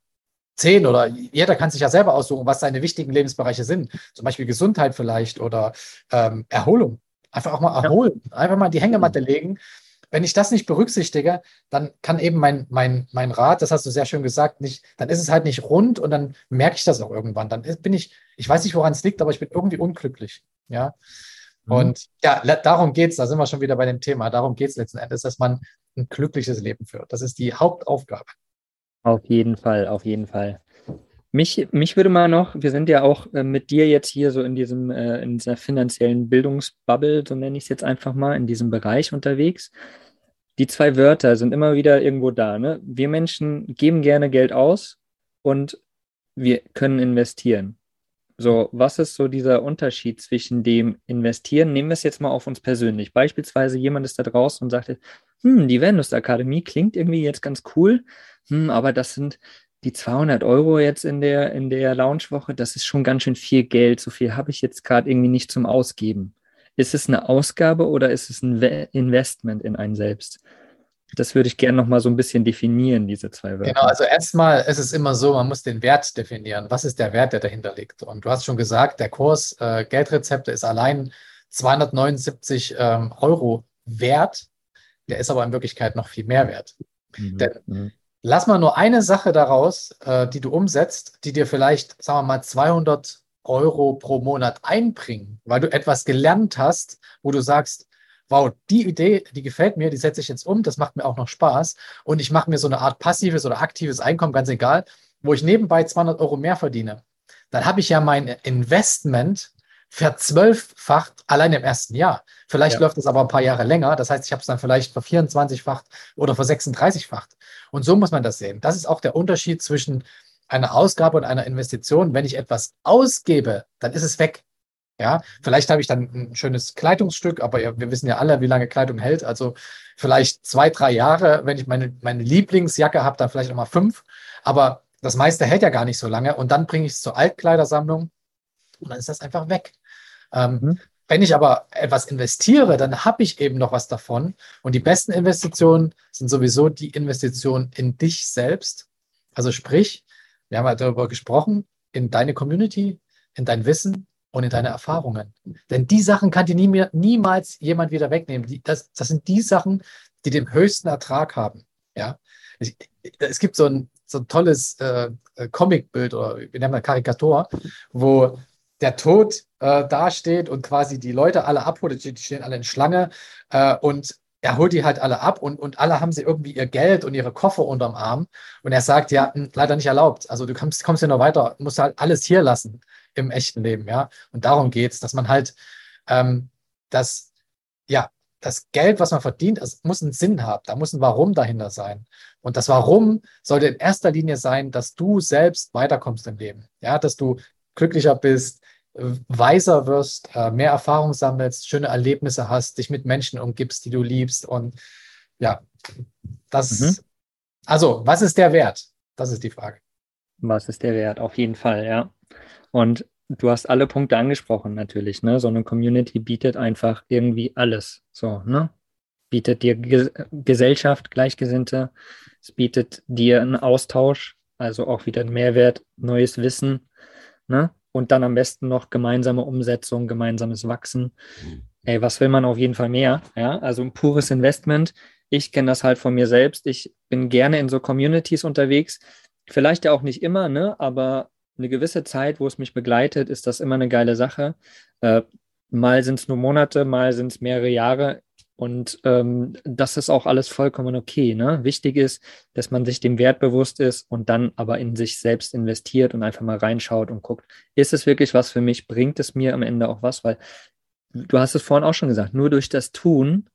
zehn oder jeder kann sich ja selber aussuchen, was seine wichtigen Lebensbereiche sind. Zum Beispiel Gesundheit vielleicht oder ähm, Erholung. Einfach auch mal erholen, ja. einfach mal die Hängematte legen. Wenn ich das nicht berücksichtige, dann kann eben mein, mein, mein Rad, das hast du sehr schön gesagt, nicht, dann ist es halt nicht rund und dann merke ich das auch irgendwann. Dann bin ich, ich weiß nicht, woran es liegt, aber ich bin irgendwie unglücklich. Ja. Mhm. Und ja, darum geht es, da sind wir schon wieder bei dem Thema, darum geht es letzten Endes, dass man ein glückliches Leben führt. Das ist die Hauptaufgabe. Auf jeden Fall, auf jeden Fall. Mich, mich würde mal noch, wir sind ja auch äh, mit dir jetzt hier so in diesem, äh, in dieser finanziellen Bildungsbubble, so nenne ich es jetzt einfach mal, in diesem Bereich unterwegs. Die zwei Wörter sind immer wieder irgendwo da. Ne? Wir Menschen geben gerne Geld aus und wir können investieren. So, was ist so dieser Unterschied zwischen dem Investieren? Nehmen wir es jetzt mal auf uns persönlich. Beispielsweise jemand ist da draußen und sagt, hm, die Venus Akademie klingt irgendwie jetzt ganz cool, hm, aber das sind die 200 Euro jetzt in der, in der Launchwoche, das ist schon ganz schön viel Geld. So viel habe ich jetzt gerade irgendwie nicht zum Ausgeben. Ist es eine Ausgabe oder ist es ein Investment in einen selbst? Das würde ich gerne noch mal so ein bisschen definieren, diese zwei Wörter. Genau, also erstmal ist es immer so, man muss den Wert definieren. Was ist der Wert, der dahinter liegt? Und du hast schon gesagt, der Kurs äh, Geldrezepte ist allein 279 ähm, Euro wert. Der ist aber in Wirklichkeit noch viel mehr wert. Mhm. Denn mhm. lass mal nur eine Sache daraus, äh, die du umsetzt, die dir vielleicht, sagen wir mal, 200 Euro pro Monat einbringen, weil du etwas gelernt hast, wo du sagst, wow, die Idee, die gefällt mir, die setze ich jetzt um, das macht mir auch noch Spaß und ich mache mir so eine Art passives oder aktives Einkommen, ganz egal, wo ich nebenbei 200 Euro mehr verdiene, dann habe ich ja mein Investment verzwölffacht allein im ersten Jahr. Vielleicht ja. läuft es aber ein paar Jahre länger. Das heißt, ich habe es dann vielleicht ver 24-facht oder ver 36-facht. Und so muss man das sehen. Das ist auch der Unterschied zwischen einer Ausgabe und einer Investition. Wenn ich etwas ausgebe, dann ist es weg. Ja, vielleicht habe ich dann ein schönes Kleidungsstück, aber wir wissen ja alle, wie lange Kleidung hält. Also vielleicht zwei, drei Jahre. Wenn ich meine, meine Lieblingsjacke habe, dann vielleicht nochmal fünf. Aber das meiste hält ja gar nicht so lange. Und dann bringe ich es zur Altkleidersammlung und dann ist das einfach weg. Ähm, mhm. Wenn ich aber etwas investiere, dann habe ich eben noch was davon. Und die besten Investitionen sind sowieso die Investitionen in dich selbst. Also sprich, wir haben ja darüber gesprochen, in deine Community, in dein Wissen, und in deine Erfahrungen. Denn die Sachen kann dir nie mehr, niemals jemand wieder wegnehmen. Die, das, das sind die Sachen, die den höchsten Ertrag haben. Ja? Es, gibt so ein, so ein tolles äh, Comicbild oder wir nennen das Karikatur, wo der Tod äh, dasteht und quasi die Leute alle abholt, die stehen alle in Schlange äh, und er holt die halt alle ab und, und alle haben sie irgendwie ihr Geld und ihre Koffer unterm Arm. Und er sagt, ja, leider nicht erlaubt. Also du kommst, kommst ja noch weiter, musst halt alles hier lassen im echten Leben, ja. Und darum geht es, dass man halt ähm, das, ja, das Geld, was man verdient, es muss einen Sinn haben. Da muss ein Warum dahinter sein. Und das Warum sollte in erster Linie sein, dass du selbst weiterkommst im Leben. Ja, dass du glücklicher bist, weiser wirst, äh, mehr Erfahrung sammelst, schöne Erlebnisse hast, dich mit Menschen umgibst, die du liebst. Und ja, das, mhm. also, was ist der Wert? Das ist die Frage. Was ist der Wert? Auf jeden Fall, ja. Und du hast alle Punkte angesprochen, natürlich. Ne? So eine Community bietet einfach irgendwie alles. So, ne? Bietet dir Ge Gesellschaft, Gleichgesinnte, es bietet dir einen Austausch, also auch wieder einen Mehrwert, neues Wissen, ne? Und dann am besten noch gemeinsame Umsetzung, gemeinsames Wachsen. Ey, was will man auf jeden Fall mehr? Ja, also ein pures Investment. Ich kenne das halt von mir selbst. Ich bin gerne in so Communities unterwegs. Vielleicht ja auch nicht immer, ne? Aber eine gewisse Zeit, wo es mich begleitet, ist das immer eine geile Sache. Äh, mal sind es nur Monate, mal sind es mehrere Jahre. Und ähm, das ist auch alles vollkommen okay. Ne? Wichtig ist, dass man sich dem Wert bewusst ist und dann aber in sich selbst investiert und einfach mal reinschaut und guckt, ist es wirklich was für mich? Bringt es mir am Ende auch was? Weil du hast es vorhin auch schon gesagt, nur durch das Tun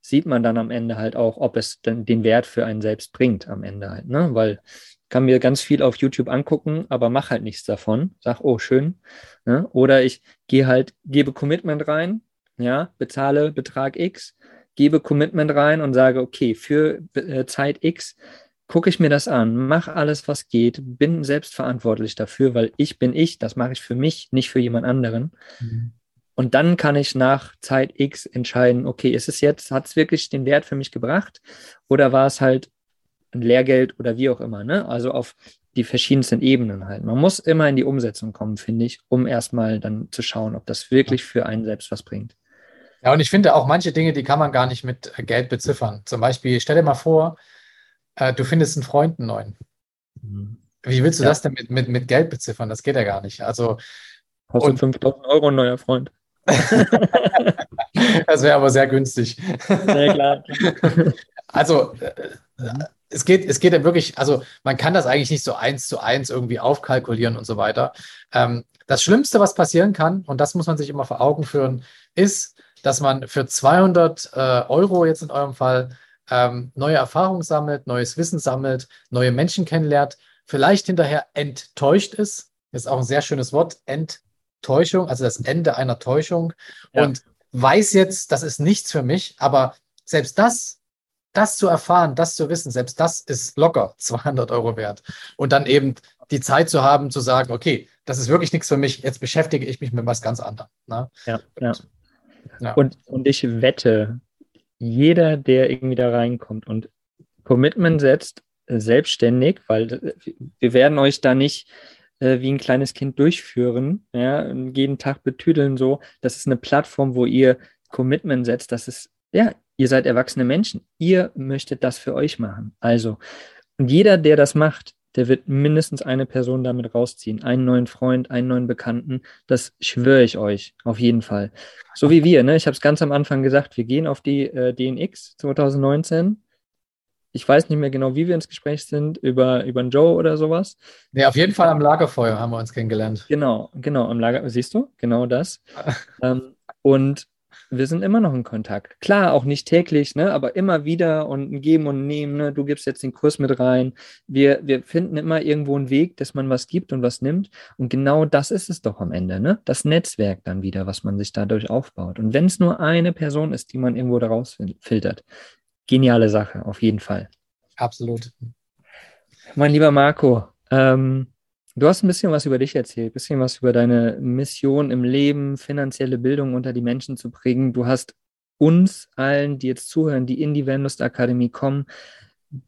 sieht man dann am Ende halt auch, ob es den Wert für einen selbst bringt am Ende halt. Ne? Weil kann mir ganz viel auf YouTube angucken, aber mache halt nichts davon. Sag, oh, schön. Ne? oder ich gehe halt, gebe Commitment rein, ja, bezahle Betrag X, gebe Commitment rein und sage, okay, für äh, Zeit X gucke ich mir das an, mache alles, was geht, bin selbstverantwortlich dafür, weil ich bin ich, das mache ich für mich, nicht für jemand anderen. Mhm. Und dann kann ich nach Zeit X entscheiden, okay, ist es jetzt, hat es wirklich den Wert für mich gebracht oder war es halt ein Lehrgeld oder wie auch immer, ne? Also auf die verschiedensten Ebenen halt. Man muss immer in die Umsetzung kommen, finde ich, um erstmal dann zu schauen, ob das wirklich für einen selbst was bringt. Ja, und ich finde auch manche Dinge, die kann man gar nicht mit Geld beziffern. Zum Beispiel, stell dir mal vor, äh, du findest einen Freund einen neuen. Mhm. Wie willst du ja. das denn mit, mit, mit Geld beziffern? Das geht ja gar nicht. Also, Kostet 5000 Euro ein neuer Freund. das wäre aber sehr günstig. Sehr klar. Also, äh, es geht, es geht ja wirklich, also man kann das eigentlich nicht so eins zu eins irgendwie aufkalkulieren und so weiter. Ähm, das Schlimmste, was passieren kann, und das muss man sich immer vor Augen führen, ist, dass man für 200 äh, Euro jetzt in eurem Fall ähm, neue Erfahrungen sammelt, neues Wissen sammelt, neue Menschen kennenlernt, vielleicht hinterher enttäuscht ist. Ist auch ein sehr schönes Wort, Enttäuschung, also das Ende einer Täuschung. Ja. Und weiß jetzt, das ist nichts für mich, aber selbst das, das zu erfahren, das zu wissen, selbst das ist locker 200 Euro wert. Und dann eben die Zeit zu haben, zu sagen, okay, das ist wirklich nichts für mich, jetzt beschäftige ich mich mit was ganz anderem. Ne? Ja, ja. ja. Und, und ich wette, jeder, der irgendwie da reinkommt und Commitment setzt, selbstständig, weil wir werden euch da nicht äh, wie ein kleines Kind durchführen, ja, jeden Tag betüdeln so. Das ist eine Plattform, wo ihr Commitment setzt. Das ist, ja, ihr seid erwachsene Menschen. Ihr möchtet das für euch machen. Also, und jeder, der das macht, der wird mindestens eine Person damit rausziehen. Einen neuen Freund, einen neuen Bekannten. Das schwöre ich euch, auf jeden Fall. So wie wir, ne? Ich habe es ganz am Anfang gesagt, wir gehen auf die äh, DNX 2019. Ich weiß nicht mehr genau, wie wir ins Gespräch sind, über, über einen Joe oder sowas. Nee, auf jeden Fall am Lagerfeuer haben wir uns kennengelernt. Genau, genau, am Lager, siehst du, genau das. ähm, und wir sind immer noch in Kontakt. Klar, auch nicht täglich, ne, aber immer wieder und ein Geben und Nehmen. Ne? Du gibst jetzt den Kurs mit rein. Wir, wir finden immer irgendwo einen Weg, dass man was gibt und was nimmt. Und genau das ist es doch am Ende, ne? Das Netzwerk dann wieder, was man sich dadurch aufbaut. Und wenn es nur eine Person ist, die man irgendwo daraus filtert, geniale Sache, auf jeden Fall. Absolut. Mein lieber Marco, ähm, Du hast ein bisschen was über dich erzählt, ein bisschen was über deine Mission im Leben, finanzielle Bildung unter die Menschen zu bringen. Du hast uns allen, die jetzt zuhören, die in die Vendust Akademie kommen,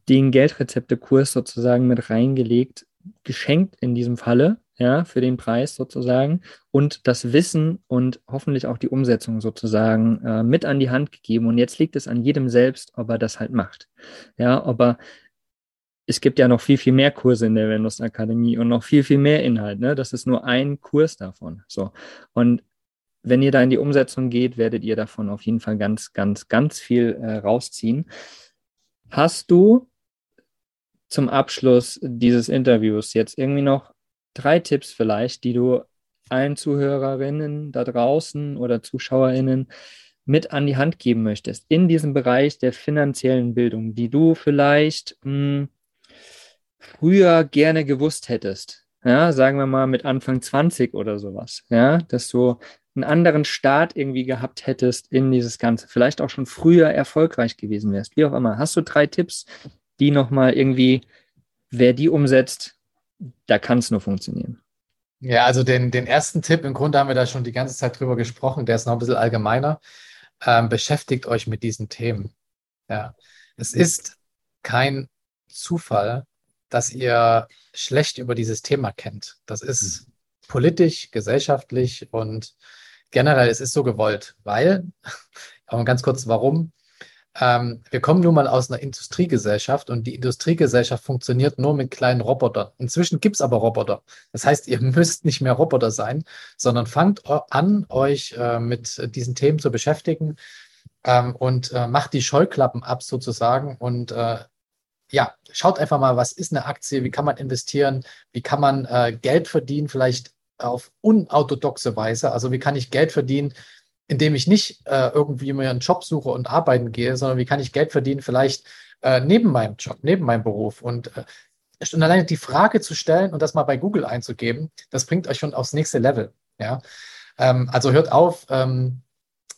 den Geldrezepte-Kurs sozusagen mit reingelegt, geschenkt in diesem Falle, ja, für den Preis sozusagen und das Wissen und hoffentlich auch die Umsetzung sozusagen äh, mit an die Hand gegeben. Und jetzt liegt es an jedem selbst, ob er das halt macht. Ja, ob er es gibt ja noch viel, viel mehr Kurse in der Venus Akademie und noch viel, viel mehr Inhalt. Ne? Das ist nur ein Kurs davon. So. Und wenn ihr da in die Umsetzung geht, werdet ihr davon auf jeden Fall ganz, ganz, ganz viel äh, rausziehen. Hast du zum Abschluss dieses Interviews jetzt irgendwie noch drei Tipps vielleicht, die du allen Zuhörerinnen da draußen oder Zuschauerinnen mit an die Hand geben möchtest in diesem Bereich der finanziellen Bildung, die du vielleicht mh, hm, früher gerne gewusst hättest, ja, sagen wir mal mit Anfang 20 oder sowas, ja, dass du einen anderen Start irgendwie gehabt hättest in dieses Ganze, vielleicht auch schon früher erfolgreich gewesen wärst, wie auch immer. Hast du drei Tipps, die nochmal irgendwie, wer die umsetzt, da kann es nur funktionieren. Ja, also den, den ersten Tipp, im Grunde haben wir da schon die ganze Zeit drüber gesprochen, der ist noch ein bisschen allgemeiner. Ähm, beschäftigt euch mit diesen Themen. Ja, es ist kein Zufall, dass ihr schlecht über dieses Thema kennt. Das ist mhm. politisch, gesellschaftlich und generell, es ist so gewollt, weil, aber ganz kurz, warum? Ähm, wir kommen nun mal aus einer Industriegesellschaft und die Industriegesellschaft funktioniert nur mit kleinen Robotern. Inzwischen gibt es aber Roboter. Das heißt, ihr müsst nicht mehr Roboter sein, sondern fangt an, euch äh, mit diesen Themen zu beschäftigen ähm, und äh, macht die Scheuklappen ab sozusagen und äh, ja, schaut einfach mal, was ist eine Aktie, wie kann man investieren, wie kann man äh, Geld verdienen, vielleicht auf unorthodoxe Weise. Also wie kann ich Geld verdienen, indem ich nicht äh, irgendwie mir einen Job suche und arbeiten gehe, sondern wie kann ich Geld verdienen, vielleicht äh, neben meinem Job, neben meinem Beruf. Und, äh, und alleine die Frage zu stellen und das mal bei Google einzugeben, das bringt euch schon aufs nächste Level. Ja? Ähm, also hört auf, ähm,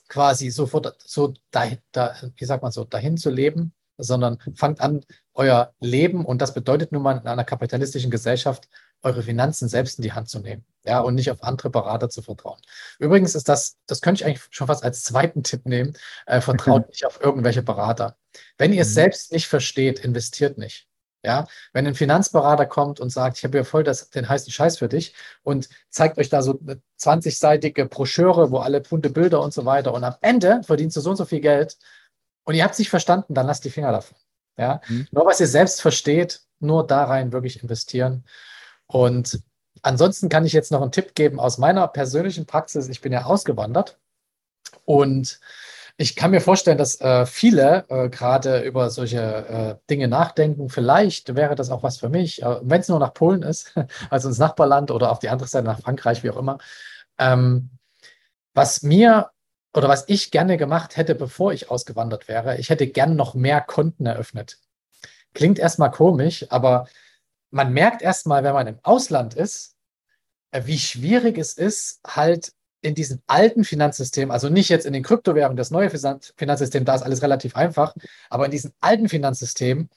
quasi sofort so dahin, da, wie sagt man so, dahin zu leben, sondern fangt an, euer Leben, und das bedeutet nun mal in einer kapitalistischen Gesellschaft, eure Finanzen selbst in die Hand zu nehmen, ja, und nicht auf andere Berater zu vertrauen. Übrigens ist das, das könnte ich eigentlich schon fast als zweiten Tipp nehmen, äh, vertraut nicht auf irgendwelche Berater. Wenn ihr es mhm. selbst nicht versteht, investiert nicht. Ja, wenn ein Finanzberater kommt und sagt, ich habe hier voll das, den heißen Scheiß für dich und zeigt euch da so eine 20-seitige Broschüre, wo alle bunte Bilder und so weiter und am Ende verdienst du so und so viel Geld und ihr habt es nicht verstanden, dann lasst die Finger davon. Ja, mhm. nur was ihr selbst versteht, nur da rein wirklich investieren. Und ansonsten kann ich jetzt noch einen Tipp geben aus meiner persönlichen Praxis. Ich bin ja ausgewandert und ich kann mir vorstellen, dass äh, viele äh, gerade über solche äh, Dinge nachdenken. Vielleicht wäre das auch was für mich, äh, wenn es nur nach Polen ist, also ins Nachbarland oder auf die andere Seite nach Frankreich, wie auch immer. Ähm, was mir oder was ich gerne gemacht hätte, bevor ich ausgewandert wäre, ich hätte gern noch mehr Konten eröffnet. Klingt erstmal komisch, aber man merkt erstmal, wenn man im Ausland ist, äh, wie schwierig es ist, halt in diesem alten Finanzsystem, also nicht jetzt in den Kryptowährungen, das neue Finanzsystem, da ist alles relativ einfach, aber in diesem alten Finanzsystem,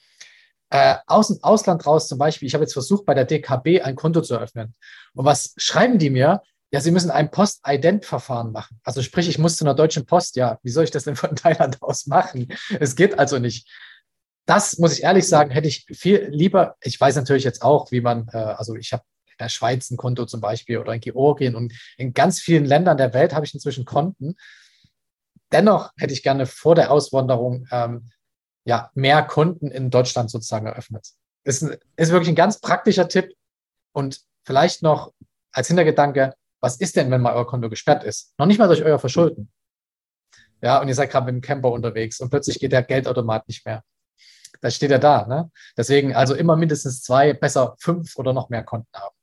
äh, aus dem Ausland raus zum Beispiel, ich habe jetzt versucht, bei der DKB ein Konto zu eröffnen. Und was schreiben die mir? Ja, sie müssen ein Post-Ident-Verfahren machen. Also sprich, ich muss zu einer deutschen Post. Ja, wie soll ich das denn von Thailand aus machen? Es geht also nicht. Das muss ich ehrlich sagen, hätte ich viel lieber. Ich weiß natürlich jetzt auch, wie man, äh, also ich habe in der Schweiz ein Konto zum Beispiel oder in Georgien und in ganz vielen Ländern der Welt habe ich inzwischen Konten. Dennoch hätte ich gerne vor der Auswanderung ähm, ja, mehr Konten in Deutschland sozusagen eröffnet. Ist, ist wirklich ein ganz praktischer Tipp und vielleicht noch als Hintergedanke, was ist denn, wenn mal euer Konto gesperrt ist? Noch nicht mal durch euer Verschulden. Ja, und ihr seid gerade mit dem Camper unterwegs und plötzlich geht der Geldautomat nicht mehr. Da steht er da. Ne? Deswegen also immer mindestens zwei, besser fünf oder noch mehr Konten haben.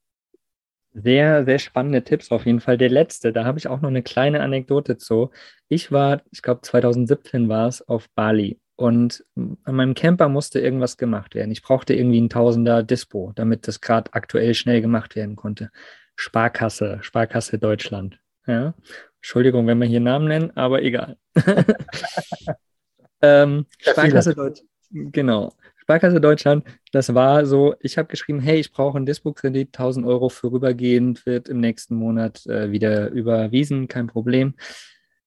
Sehr, sehr spannende Tipps auf jeden Fall. Der letzte, da habe ich auch noch eine kleine Anekdote zu. Ich war, ich glaube 2017 war es, auf Bali und an meinem Camper musste irgendwas gemacht werden. Ich brauchte irgendwie ein Tausender Dispo, damit das gerade aktuell schnell gemacht werden konnte. Sparkasse, Sparkasse Deutschland. Ja. Entschuldigung, wenn wir hier Namen nennen, aber egal. ähm, Sparkasse Deutschland. Genau. Sparkasse Deutschland, das war so, ich habe geschrieben, hey, ich brauche einen Dispo-Kredit, 1000 Euro vorübergehend, wird im nächsten Monat äh, wieder überwiesen, kein Problem.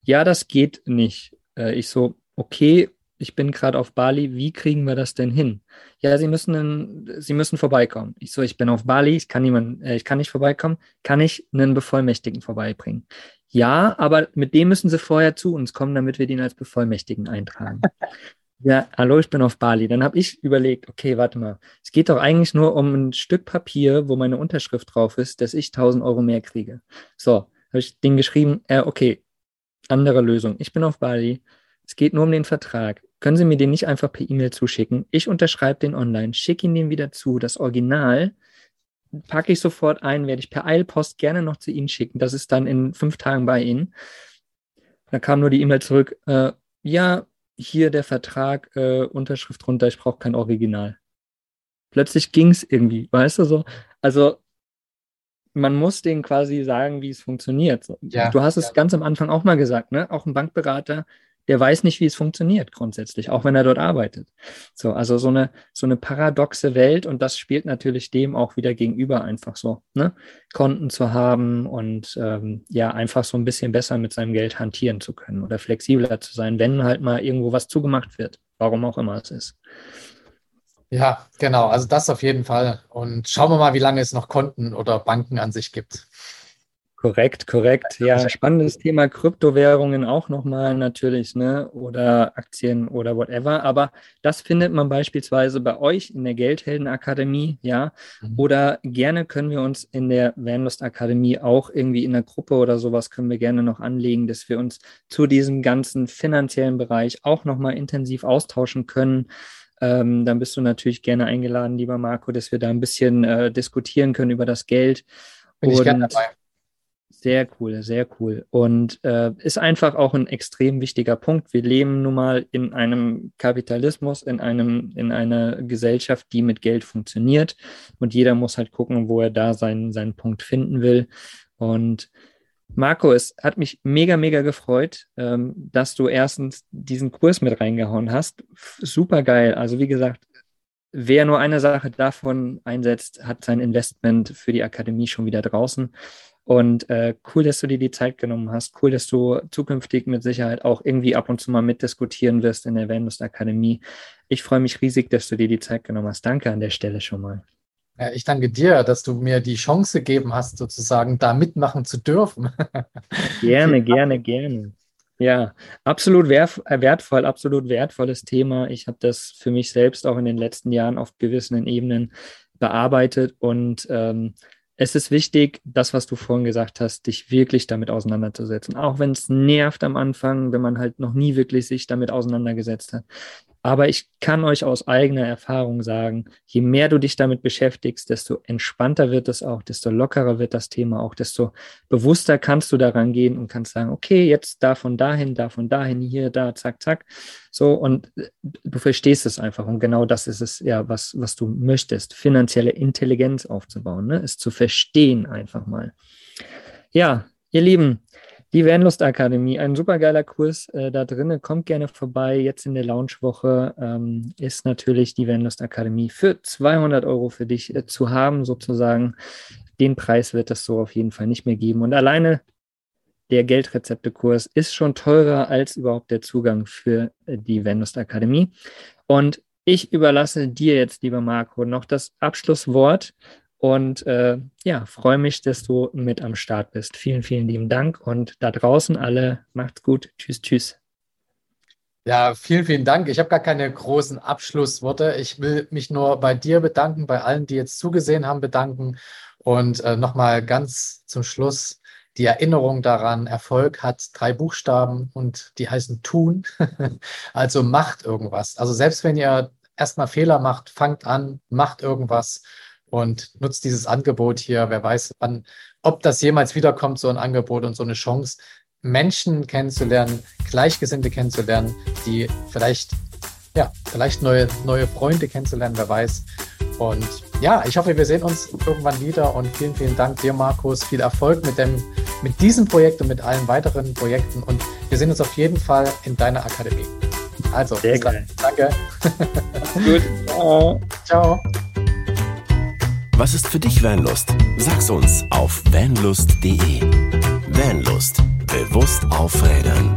Ja, das geht nicht. Äh, ich so, okay, ich bin gerade auf Bali, wie kriegen wir das denn hin? Ja, Sie müssen, einen, Sie müssen vorbeikommen. Ich so, ich bin auf Bali, ich kann niemand, äh, ich kann nicht vorbeikommen. Kann ich einen Bevollmächtigten vorbeibringen? Ja, aber mit dem müssen Sie vorher zu uns kommen, damit wir den als Bevollmächtigen eintragen. Ja, hallo, ich bin auf Bali. Dann habe ich überlegt, okay, warte mal. Es geht doch eigentlich nur um ein Stück Papier, wo meine Unterschrift drauf ist, dass ich 1000 Euro mehr kriege. So, habe ich den geschrieben, äh, okay, andere Lösung. Ich bin auf Bali. Es geht nur um den Vertrag. Können Sie mir den nicht einfach per E-Mail zuschicken? Ich unterschreibe den online, schicke ihn dem wieder zu. Das Original packe ich sofort ein, werde ich per Eilpost gerne noch zu Ihnen schicken. Das ist dann in fünf Tagen bei Ihnen. Da kam nur die E-Mail zurück, äh, ja, hier der Vertrag, äh, Unterschrift drunter, ich brauche kein Original. Plötzlich ging es irgendwie, weißt du so? Also man muss denen quasi sagen, wie es funktioniert. Ja, du hast es ja. ganz am Anfang auch mal gesagt, ne? Auch ein Bankberater der weiß nicht, wie es funktioniert grundsätzlich, auch wenn er dort arbeitet. So, also so eine, so eine paradoxe Welt und das spielt natürlich dem auch wieder gegenüber einfach so, ne? Konten zu haben und ähm, ja, einfach so ein bisschen besser mit seinem Geld hantieren zu können oder flexibler zu sein, wenn halt mal irgendwo was zugemacht wird, warum auch immer es ist. Ja, genau, also das auf jeden Fall. Und schauen wir mal, wie lange es noch Konten oder Banken an sich gibt. Korrekt, korrekt. Ja, spannendes Thema Kryptowährungen auch nochmal natürlich, ne? Oder Aktien oder whatever. Aber das findet man beispielsweise bei euch in der Geldheldenakademie, ja. Mhm. Oder gerne können wir uns in der Vanlust Akademie auch irgendwie in der Gruppe oder sowas können wir gerne noch anlegen, dass wir uns zu diesem ganzen finanziellen Bereich auch nochmal intensiv austauschen können. Ähm, dann bist du natürlich gerne eingeladen, lieber Marco, dass wir da ein bisschen äh, diskutieren können über das Geld. Bin ich gerne dabei. Sehr cool, sehr cool. Und äh, ist einfach auch ein extrem wichtiger Punkt. Wir leben nun mal in einem Kapitalismus, in, einem, in einer Gesellschaft, die mit Geld funktioniert. Und jeder muss halt gucken, wo er da seinen, seinen Punkt finden will. Und Marco, es hat mich mega, mega gefreut, ähm, dass du erstens diesen Kurs mit reingehauen hast. Super geil. Also wie gesagt, wer nur eine Sache davon einsetzt, hat sein Investment für die Akademie schon wieder draußen. Und äh, cool, dass du dir die Zeit genommen hast. Cool, dass du zukünftig mit Sicherheit auch irgendwie ab und zu mal mitdiskutieren wirst in der Vanlust Akademie. Ich freue mich riesig, dass du dir die Zeit genommen hast. Danke an der Stelle schon mal. Ja, ich danke dir, dass du mir die Chance gegeben hast, sozusagen da mitmachen zu dürfen. gerne, gerne, gerne. Ja, absolut wertvoll, absolut wertvolles Thema. Ich habe das für mich selbst auch in den letzten Jahren auf gewissen Ebenen bearbeitet und ähm, es ist wichtig, das, was du vorhin gesagt hast, dich wirklich damit auseinanderzusetzen. Auch wenn es nervt am Anfang, wenn man halt noch nie wirklich sich damit auseinandergesetzt hat. Aber ich kann euch aus eigener Erfahrung sagen, je mehr du dich damit beschäftigst, desto entspannter wird es auch, desto lockerer wird das Thema auch, desto bewusster kannst du daran gehen und kannst sagen, okay, jetzt davon dahin, davon dahin, hier, da, zack, zack. So, und äh, du verstehst es einfach. Und genau das ist es ja, was, was du möchtest, finanzielle Intelligenz aufzubauen, ne? es zu verstehen einfach mal. Ja, ihr Lieben, die Vanlust Akademie, ein supergeiler Kurs äh, da drin. Kommt gerne vorbei. Jetzt in der Launchwoche ähm, ist natürlich die Vanlust Akademie für 200 Euro für dich äh, zu haben, sozusagen. Den Preis wird es so auf jeden Fall nicht mehr geben. Und alleine der Geldrezeptekurs ist schon teurer als überhaupt der Zugang für äh, die Vanlust Akademie. Und ich überlasse dir jetzt, lieber Marco, noch das Abschlusswort und äh, ja, freue mich, dass du mit am Start bist. Vielen, vielen lieben Dank und da draußen alle, macht's gut. Tschüss, tschüss. Ja, vielen, vielen Dank. Ich habe gar keine großen Abschlussworte. Ich will mich nur bei dir bedanken, bei allen, die jetzt zugesehen haben, bedanken. Und äh, nochmal ganz zum Schluss die Erinnerung daran, Erfolg hat drei Buchstaben und die heißen tun. also macht irgendwas. Also selbst wenn ihr erstmal Fehler macht, fangt an, macht irgendwas und nutzt dieses Angebot hier. Wer weiß, wann, ob das jemals wiederkommt, so ein Angebot und so eine Chance, Menschen kennenzulernen, Gleichgesinnte kennenzulernen, die vielleicht, ja, vielleicht neue, neue Freunde kennenzulernen, wer weiß. Und ja, ich hoffe, wir sehen uns irgendwann wieder und vielen, vielen Dank dir, Markus. Viel Erfolg mit, dem, mit diesem Projekt und mit allen weiteren Projekten und wir sehen uns auf jeden Fall in deiner Akademie. Also, Sehr geil. danke. Gut. Ciao. Ciao. Was ist für dich Vanlust? Sag's uns auf vanlust.de. Vanlust. Bewusst aufrädern.